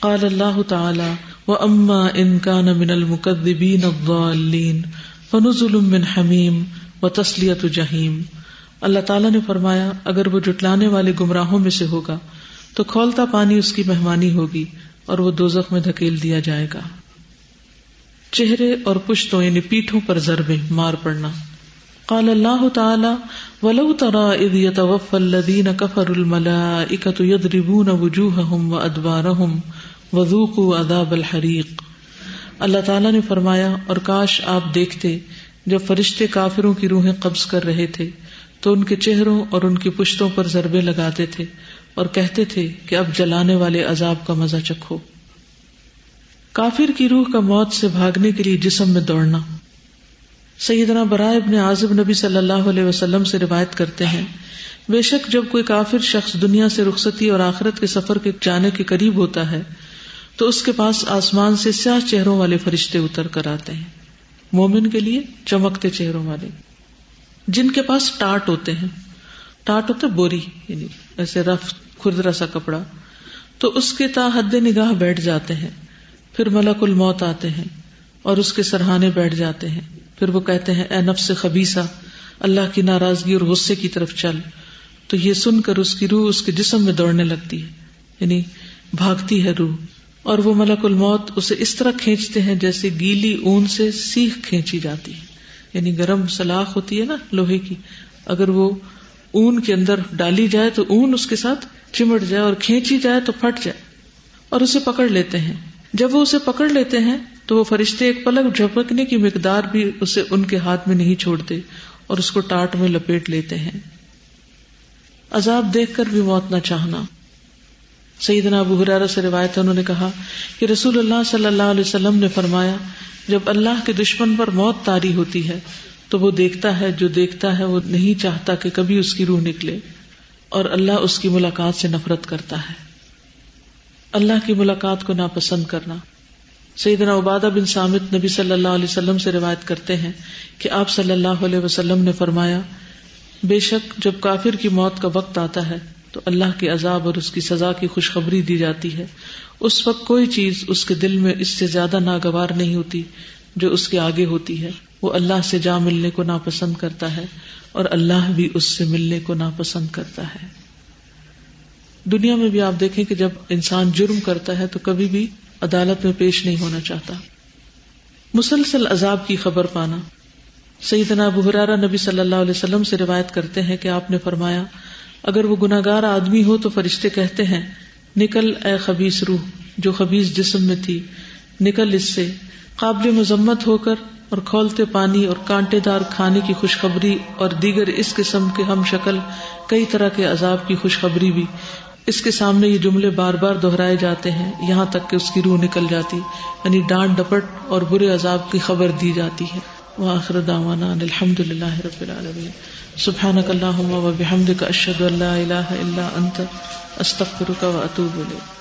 قال اللہ تعالی و اما ان کا من المقدبین الضالین فنزل من حمیم و تسلیت جہیم اللہ تعالیٰ نے فرمایا، اگر وہ جٹلانے والے گمراہوں میں سے ہوگا، تو کھولتا پانی اس کی مہمانی ہوگی اور وہ دوزخ میں دھکیل دیا جائے گا۔ چہرے اور پشتوں یعنی پیٹھوں پر ضربے مار پڑنا۔ قال اللہ تعالی، ولو ترى اذ يتوفى الذين كفروا الملائكه يضربون وجوههم وادبارهم وذوقوا عذاب الحريق اللہ تعالی نے فرمایا، اور کاش آپ دیکھتے جب فرشتے کافروں کی روحیں قبض کر رہے تھے، تو ان کے چہروں اور ان کی پشتوں پر ضربے لگاتے تھے اور کہتے تھے کہ اب جلانے والے عذاب کا مزہ چکھو۔ کافر کی روح کا موت سے بھاگنے کے لیے جسم میں دوڑنا۔ سیدنا برائے ابن عازب نبی صلی اللہ علیہ وسلم سے روایت کرتے ہیں، بے شک جب کوئی کافر شخص دنیا سے رخصتی اور آخرت کے سفر کے جانے کے قریب ہوتا ہے تو اس کے پاس آسمان سے سیاہ چہروں والے فرشتے اتر کر آتے ہیں۔ مومن کے لیے چمکتے چہروں والے۔ جن کے پاس ٹاٹ ہوتے ہیں۔ ٹاٹ ہوتا بوری یعنی ایسے رف خردرا سا کپڑا۔ تو اس کے تا حد نگاہ بیٹھ جاتے ہیں۔ پھر ملک الموت آتے ہیں اور اس کے سرحانے بیٹھ جاتے ہیں۔ پھر وہ کہتے ہیں، اے نفس خبیسا اللہ کی ناراضگی اور غصے کی طرف چل۔ تو یہ سن کر اس کی روح اس کے جسم میں دوڑنے لگتی ہے۔ یعنی بھاگتی ہے روح۔ اور وہ ملک الموت اسے اس طرح کھینچتے ہیں جیسے گیلی اون سے سیخ کھینچی جاتی ہے۔ یعنی گرم سلاخ ہوتی ہے نا لوہے کی۔ اگر وہ اون کے اندر ڈالی جائے تو اون اس کے ساتھ چمٹ جائے اور کھینچی جائے تو پھٹ جائے۔ اور اسے پکڑ لیتے ہیں۔ جب وہ اسے پکڑ لیتے ہیں تو وہ فرشتے ایک پلک جھپکنے کی مقدار بھی اسے ان کے ہاتھ میں نہیں چھوڑتے اور اس کو ٹاٹ میں لپیٹ لیتے ہیں۔ عذاب دیکھ کر بھی موت نہ چاہنا۔ سیدنا ابو حرارہ سے روایت انہوں نے کہا کہ رسول اللہ صلی اللہ علیہ وسلم نے فرمایا، جب اللہ کے دشمن پر موت تاری ہوتی ہے، تو وہ دیکھتا ہے، جو دیکھتا ہے، وہ نہیں چاہتا کہ کبھی اس کی روح نکلے، اور اللہ اس کی ملاقات سے نفرت کرتا ہے۔ اللہ کی ملاقات کو ناپسند کرنا۔ سیدنا عبادہ بن سامت نبی صلی اللہ علیہ وسلم سے روایت کرتے ہیں کہ آپ صلی اللہ علیہ وسلم نے فرمایا، بے شک جب کافر کی موت کا وقت آتا ہے تو اللہ کے عذاب اور اس کی سزا کی خوشخبری دی جاتی ہے۔ اس وقت کوئی چیز اس کے دل میں اس سے زیادہ ناگوار نہیں ہوتی جو اس کے آگے ہوتی ہے۔ وہ اللہ سے جا ملنے کو ناپسند کرتا ہے اور اللہ بھی اس سے ملنے کو ناپسند کرتا ہے۔ دنیا میں بھی آپ دیکھیں کہ جب انسان جرم کرتا ہے تو کبھی بھی عدالت میں پیش نہیں ہونا چاہتا۔ مسلسل عذاب کی خبر پانا۔ سیدنا ابو حرارہ نبی صلی اللہ علیہ وسلم سے روایت کرتے ہیں کہ آپ نے فرمایا اگر وہ گناگار آدمی ہو تو فرشتے کہتے ہیں، نکل اے خبیص روح، جو خبیص جسم میں تھی، نکل اس سے۔ قابل مذمت ہو کر اور کھولتے پانی اور کانٹے دار کھانے کی خوشخبری اور دیگر اس قسم کے ہم شکل، کئی طرح کے عذاب کی خوشخبری بھی۔ اس کے سامنے یہ جملے بار بار دہرائے جاتے ہیں، یہاں تک کہ اس کی روح نکل جاتی یعنی ڈانٹ ڈپٹ اور برے عذاب کی خبر دی جاتی ہے۔ وآخر دعوانا الحمد للہ رب العالمین۔ سبحانك اللهم وبحمدك اشهد ان لا اله الا انت استغفرك واتوب اليك